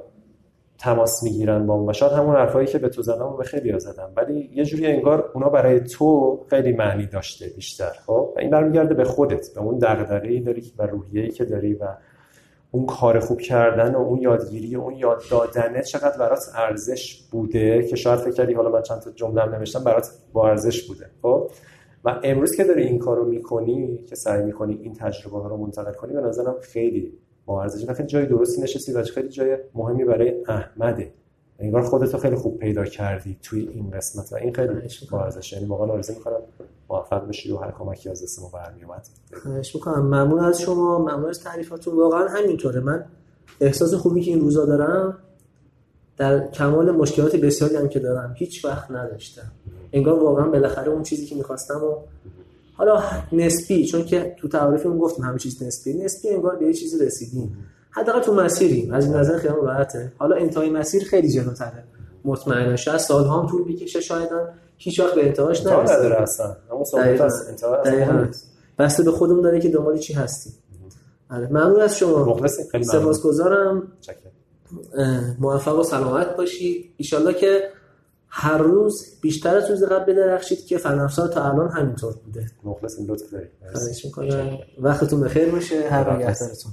Speaker 2: تماس می‌گیرن با اون و شاید همون حرفایی که به تو زدم به خیلی ها زدم. ولی یه جوری انگار اونا برای تو خیلی معنی داشته بیشتر خب؟ و این برمیگرده به خودت به اون دغدغه‌ای داری و روحیه‌ای که داری و اون کار خوب کردن و اون یادگیری و اون یاد دادنه چقدر برات ارزش بوده که شاید فکر کردی حالا من چند تا جمله نوشتم برات با ارزش بوده خب؟ و امروز که داری این کارو می‌کنی که سعی می‌کنی این تجربه ها رو منتقل کنی به نظرم خیلی با ارزش. خیلی جای درستی نشستی و خیلی جای مهمی برای احمده. انگار خودتو خیلی خوب پیدا کردی توی این قسمت و این خیلی با ارزش. یعنی واقعا آرزو می‌کنم موفق بشی و هر کمکی از دست ما برمیاد
Speaker 1: خواهش می‌کنم. ممنون از شما. ممنون از تعریفاتون. واقعا همینطوره. من احساس خوبی که این روزا دارم در کمال مشکلات بسیاری هم که دارم هیچ وقت نداشتم. انگار واقعا بالاخره اون چیزی که می‌خواستم و حالا نسبی چون که تو تعریفمون گفتم همه چیز نسبی. نسبی انگار به یه چیزی رسیدیم. حداقل تو مسیریم. از این نظر خیلی راحته. حالا انتهای مسیر خیلی جلوتره. مطمئنا شاید سالها هم طول بکشه شاید هیچ وقت به انتهاش
Speaker 2: نرسه نداره اصلا. انتها
Speaker 1: بسته به خودمون داره که دنبال چی هستیم. آره. ممنون از شما. سپاسگزارم. موفق و سلامت باشید ان که هر روز بیشتر از روز قبل بدرخشید که فنفسا تا الان همینطور بوده.
Speaker 2: مخلصیم لطف دارید. خواهش می‌کنم.
Speaker 1: وقتتون بخیر باشه. هر نگهدارتون.